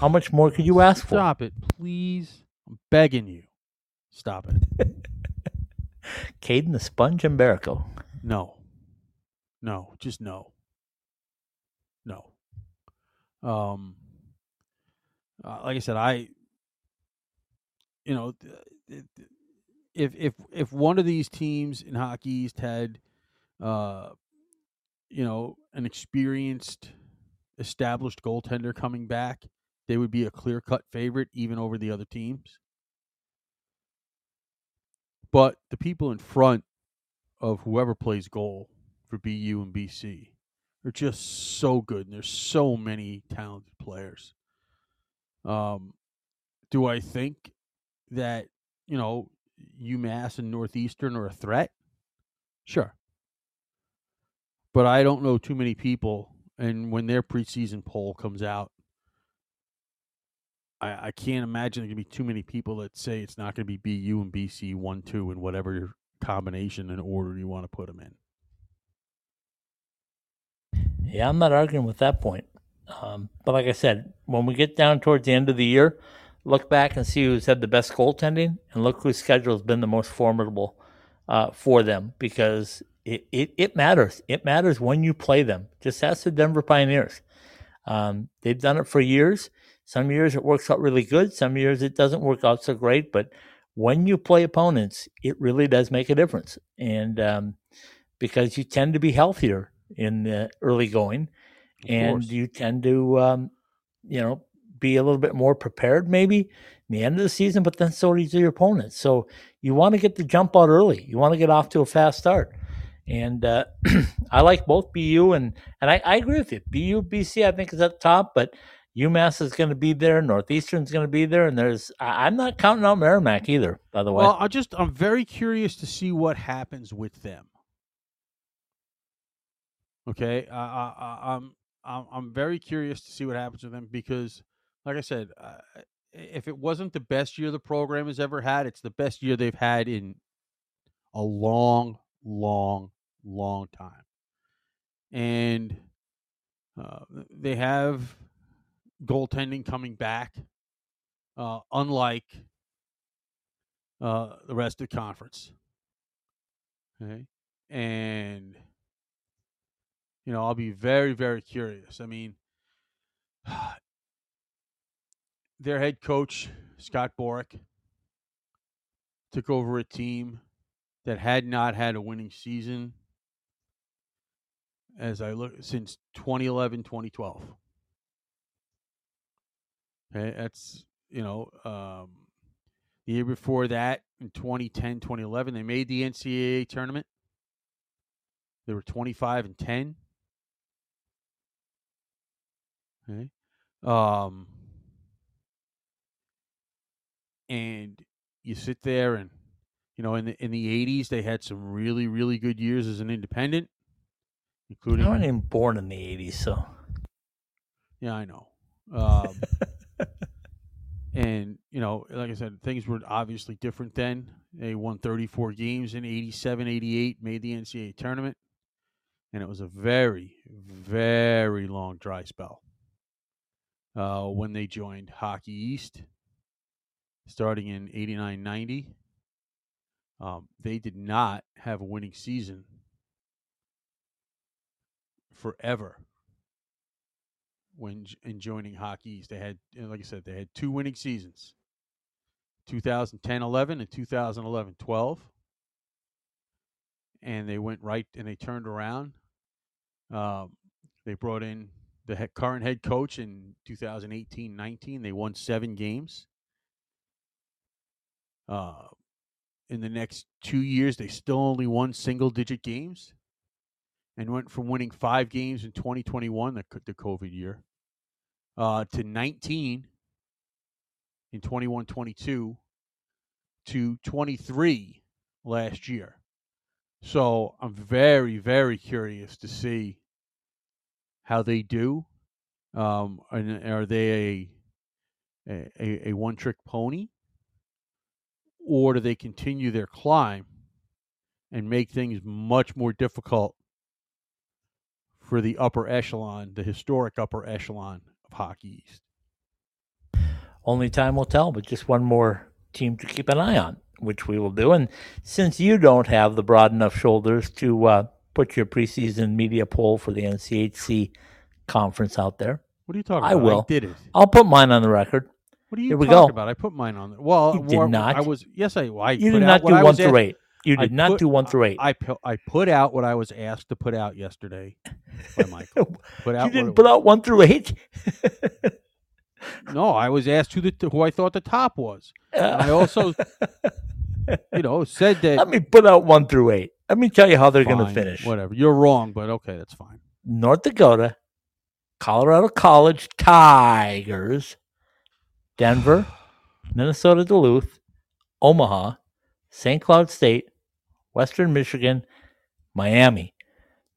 How much more could you ask for? Stop it, please. I'm begging you. Stop it. <laughs> Kaidan the sponge and Mbereko. No. No, just. No. Um uh, like I said, I you know, if if if one of these teams in Hockey East had uh you know, an experienced established goaltender coming back, they would be a clear-cut favorite even over the other teams. But the people in front of whoever plays goal for BU and BC are just so good, and there's so many talented players. Um, do I think that you know UMass and Northeastern are a threat? Sure, but I don't know too many people. And when their preseason poll comes out, I, I can't imagine there gonna be too many people that say it's not going to be BU and BC one two and whatever combination and order you want to put them in. Yeah, I'm not arguing with that point. Um, but like I said, when we get down towards the end of the year, look back and see who's had the best goaltending, and look whose schedule has been the most formidable uh, for them because it, it, it matters. It matters when you play them. Just ask the Denver Pioneers. Um, they've done it for years. Some years it works out really good. Some years it doesn't work out so great. But when you play opponents, it really does make a difference. And um, because you tend to be healthier in the early going, Of and course. you tend to, um, you know, be a little bit more prepared maybe in the end of the season. But then so do your opponents. So you want to get the jump out early. You want to get off to a fast start. And uh, <clears throat> I like both BU and and I, I agree with you. BU BC I think is at the top, but UMass is going to be there. Northeastern's going to be there, and there's I, I'm not counting out Merrimack either. By the way, Well, I just I'm very curious to see what happens with them. Okay, I, I, I'm I'm I'm very curious to see what happens with them because, like I said, uh, if it wasn't the best year the program has ever had, it's the best year they've had in a long, long, long time, and uh, they have goaltending coming back, uh, unlike uh, the rest of the conference. Okay. And, you know, I'll be very, very curious. I mean, <sighs> their head coach, Scott Borek, took over a team that had not had a winning season as I look since 2011, 2012. Okay, that's you know, um, the year before that, in 2010, 2011, they made the NCAA tournament. They were 25 and 10. Okay. Um, and you sit there and you know in the in the 80s they had some really really good years as an independent including I wasn't even born in the '80s, so Yeah, I know. Um, <laughs> and, you know, like I said, things were obviously different then. They won 34 games in 87, 88, made the NCAA tournament. And it was a very, very long dry spell uh, when they joined Hockey East starting in 89 90. Um, they did not have a winning season forever when in joining Hockey East. They had, like I said, they had two winning seasons 2010 11 and 2011 12. And they went right and they turned around. Um, they brought in the current head coach in 2018 19. They won seven games. Uh, in the next two years, they still only won single digit games and went from winning five games in 2021, the, the COVID year, uh, to 19 in 21 22 to 23 last year. So I'm very, very curious to see how they do. Um, and are they a, a, a one trick pony? Or do they continue their climb and make things much more difficult for the upper echelon, the historic upper echelon of Hockey East? only time will tell. But just one more team to keep an eye on, which we will do. And since you don't have the broad enough shoulders to uh, put your preseason media poll for the NCHC conference out there, What are you talking I about? will. I did it. I'll put mine on the record. What are you Here we talking go. about? I put mine on there. Well, You did well, not. I was yes, I. I You put did not do one through asked- eight. You did not do one through eight. I I put out what I was asked to put out yesterday by <laughs> Michael. Put out you didn't put was. out one through eight. No, I was asked who the who I thought the top was. <laughs> And I also, you know, said that. Let me put out one through eight. Let me tell you how they're going to finish. Whatever. You're wrong, but okay, that's fine. North Dakota, Colorado College Tigers, Denver, <sighs> Minnesota Duluth, Omaha, St. Cloud State, Western Michigan, Miami.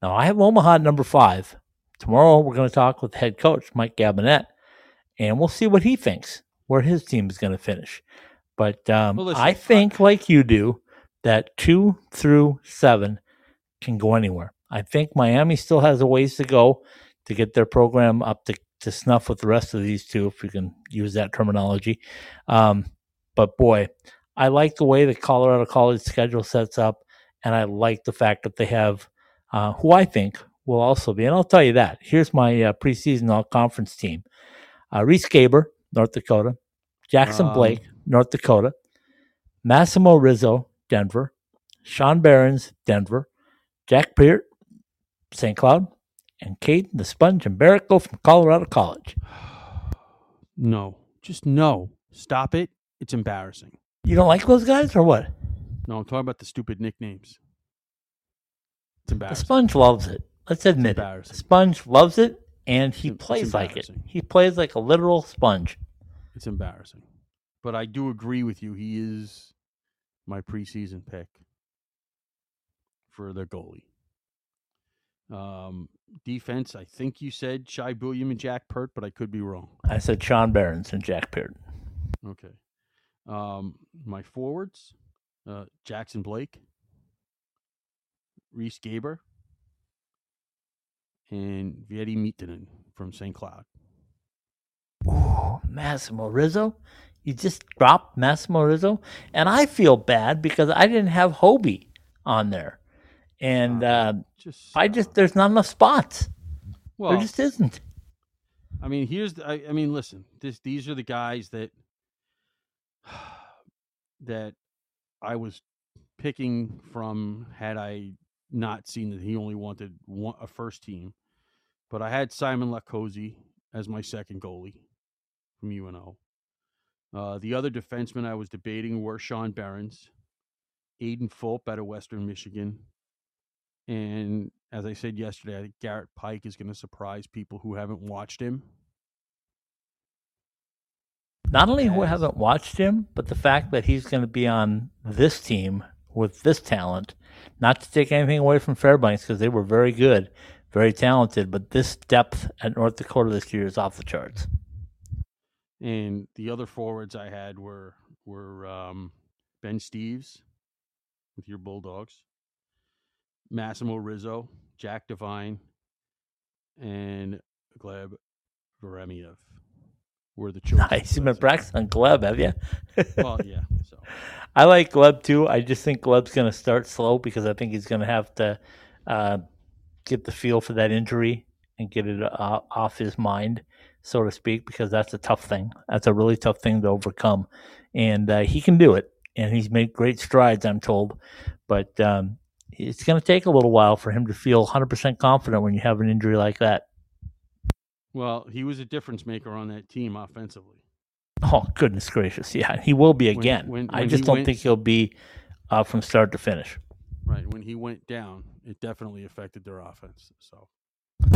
Now I have Omaha at number five. Tomorrow we're going to talk with head coach Mike Gabinet, and we'll see what he thinks where his team is going to finish. But um, Well, listen, I I- think, like you do, that two through seven can go anywhere. I think Miami still has a ways to go to get their program up to, to snuff with the rest of these two, if you can use that terminology. Um, but boy, I like the way the Colorado College schedule sets up, and I like the fact that they have uh, who I think will also be. And I'll tell you that. Here's my uh, preseason all conference team: uh, Riese Gaber, North Dakota. Jackson Um, Blake, North Dakota. Massimo Rizzo, Denver. Sean Behrens, Denver. Jack Peart, St. Cloud. And Kaidan the Sponge Mbereko from Colorado College. <sighs> No, just no. Stop it. It's embarrassing. You don't like those guys or what? No, I'm talking about the stupid nicknames. It's embarrassing. The. Sponge loves it. Let's admit it. The. Sponge loves it, and he it's plays like it. He plays like a literal sponge. It's embarrassing. But I do agree with you. He is my preseason pick for the goalie. Um, defense, I think you said Shai Buium and Jack Peart, but I could be wrong. I said Sean Behrens and Jack Peart. Okay. Um, my forwards, uh, Jackson Blake, Riese Gaber, and Veeti Miettinen from St. Cloud. Ooh, Massimo Rizzo. You just dropped Massimo Rizzo. And I feel bad because I didn't have Hobie on there. And uh, Just I just, there's not enough spots. well, there just isn't. I mean, here's the, I, I mean, listen, this these are the guys that <sighs> that I was picking from had I not seen that he only wanted one, a first team. But I had Simon Latkoczy as my second goalie from UNO. Uh, the other defensemen I was debating were Sean Behrens, Aiden Fulp out of Western Michigan, and as I said yesterday, I think Garrett Pike is going to surprise people who haven't watched him. Not only who Yes. haven't watched him, but the fact that he's going to be on this team with this talent. Not to take anything away from Fairbanks because they were very good, very talented, but this depth at North Dakota this year is off the charts. And the other forwards I had were were um, Ben Steeves with your Bulldogs, Massimo Rizzo, Jack Devine, and Gleb Veremyev were the choices. <laughs> Nice. You've been So- practicing on Gleb, have you? Well, yeah. <laughs> So I like Gleb too. I just think Gleb's going to start slow because I think he's going to have to uh, get the feel for that injury and get it uh, off his mind, so to speak, because that's a tough thing. That's a really tough thing to overcome. And uh, he can do it. And he's made great strides, I'm told. But um, it's going to take a little while for him to feel 100% confident when you have an injury like that. well, he was a difference maker on that team offensively. Oh, goodness gracious. Yeah, he will be When- again. when- I just don't went- think he'll be uh, from start to finish. Right. When he went down, it definitely affected their offense. So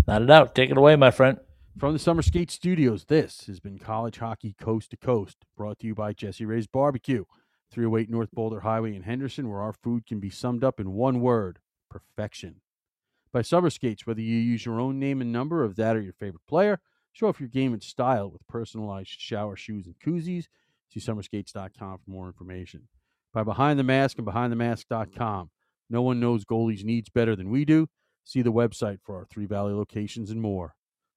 Not a doubt. Take it away, my friend. From the Summer Skate Studios, this has been College Hockey Coast to Coast, brought to you by Jesse Ray's Barbecue, 308 North Boulder Highway in Henderson, where our food can be summed up in one word perfection. By Summer Skates, whether you use your own name and number of that or your favorite player, show off your game and style with personalized shower shoes and koozies. See summerskates.com for more information. By Behind the Mask and BehindTheMask.com, no one knows goalies' needs better than we do. See the website for our Three Valley locations and more.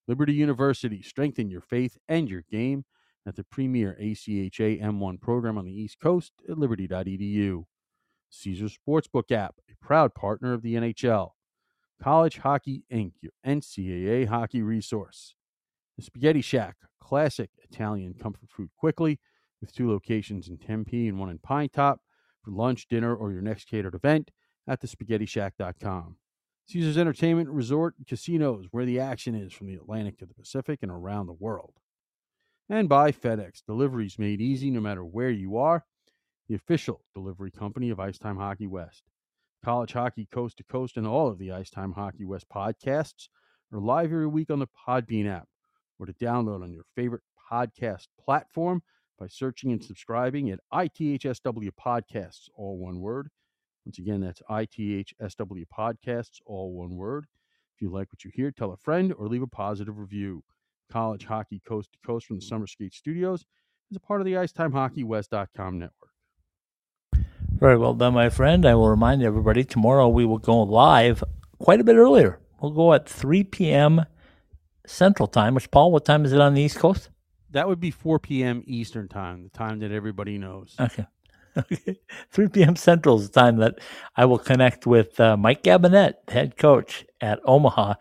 Liberty University, strengthen your faith and your game at the premier ACHA M1 program on the East Coast at liberty.edu. Caesars Sportsbook app, a proud partner of the NHL. College Hockey Inc., your NCAA hockey resource. The Spaghetti Shack, classic Italian comfort food quickly, with two locations in Tempe and one in Pine Top for lunch, dinner, or your next catered event at thespaghettishack.com. Caesars Entertainment Resort and Casinos, where the action is from the Atlantic to the Pacific and around the world. And by FedEx, deliveries made easy no matter where you are, the official delivery company of Ice Time Hockey West. College Hockey Coast to Coast and all of the Ice Time Hockey West podcasts are live every week on the Podbean app or to download on your favorite podcast platform by searching and subscribing at ITHSW Podcasts, all one word. Once again, that's ITHSW Podcasts, all one word. If you like what you hear, tell a friend or leave a positive review. College Hockey Coast to Coast from the mm. Summer Skate Studios is a part of the IcetimeHockeyWest.com network. Very well done, my friend. I will remind everybody tomorrow we will go live quite a bit earlier. We'll go at 3 p.m. Central Time, which, Paul, what time is it on the East Coast? That would be 4 p.m. Eastern Time, the time that everybody knows. Okay. Okay. <laughs> 3 p.m. Central is the time that I will connect with uh, Mike Gabinet, head coach at Omaha,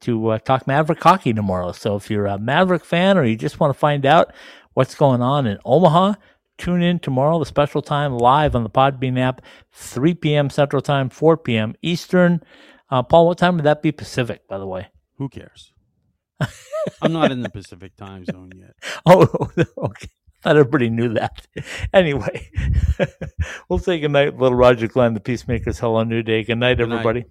to uh, talk Maverick hockey tomorrow. So if you're a Maverick fan or you just want to find out what's going on in Omaha. Tune in tomorrow, the special time, live on the Podbean app, 3 p.m. Central Time, 4 p.m. Eastern. Uh, Paul, what time would that be Pacific, by the way? Who cares? I'm not in the Pacific time zone yet. <laughs> Oh, <laughs> okay. Thought everybody knew that. <laughs> Anyway, <laughs> we'll say good night, little Roger Glenn, the Peacemakers. Hello, New Day. Good night, Good night. everybody.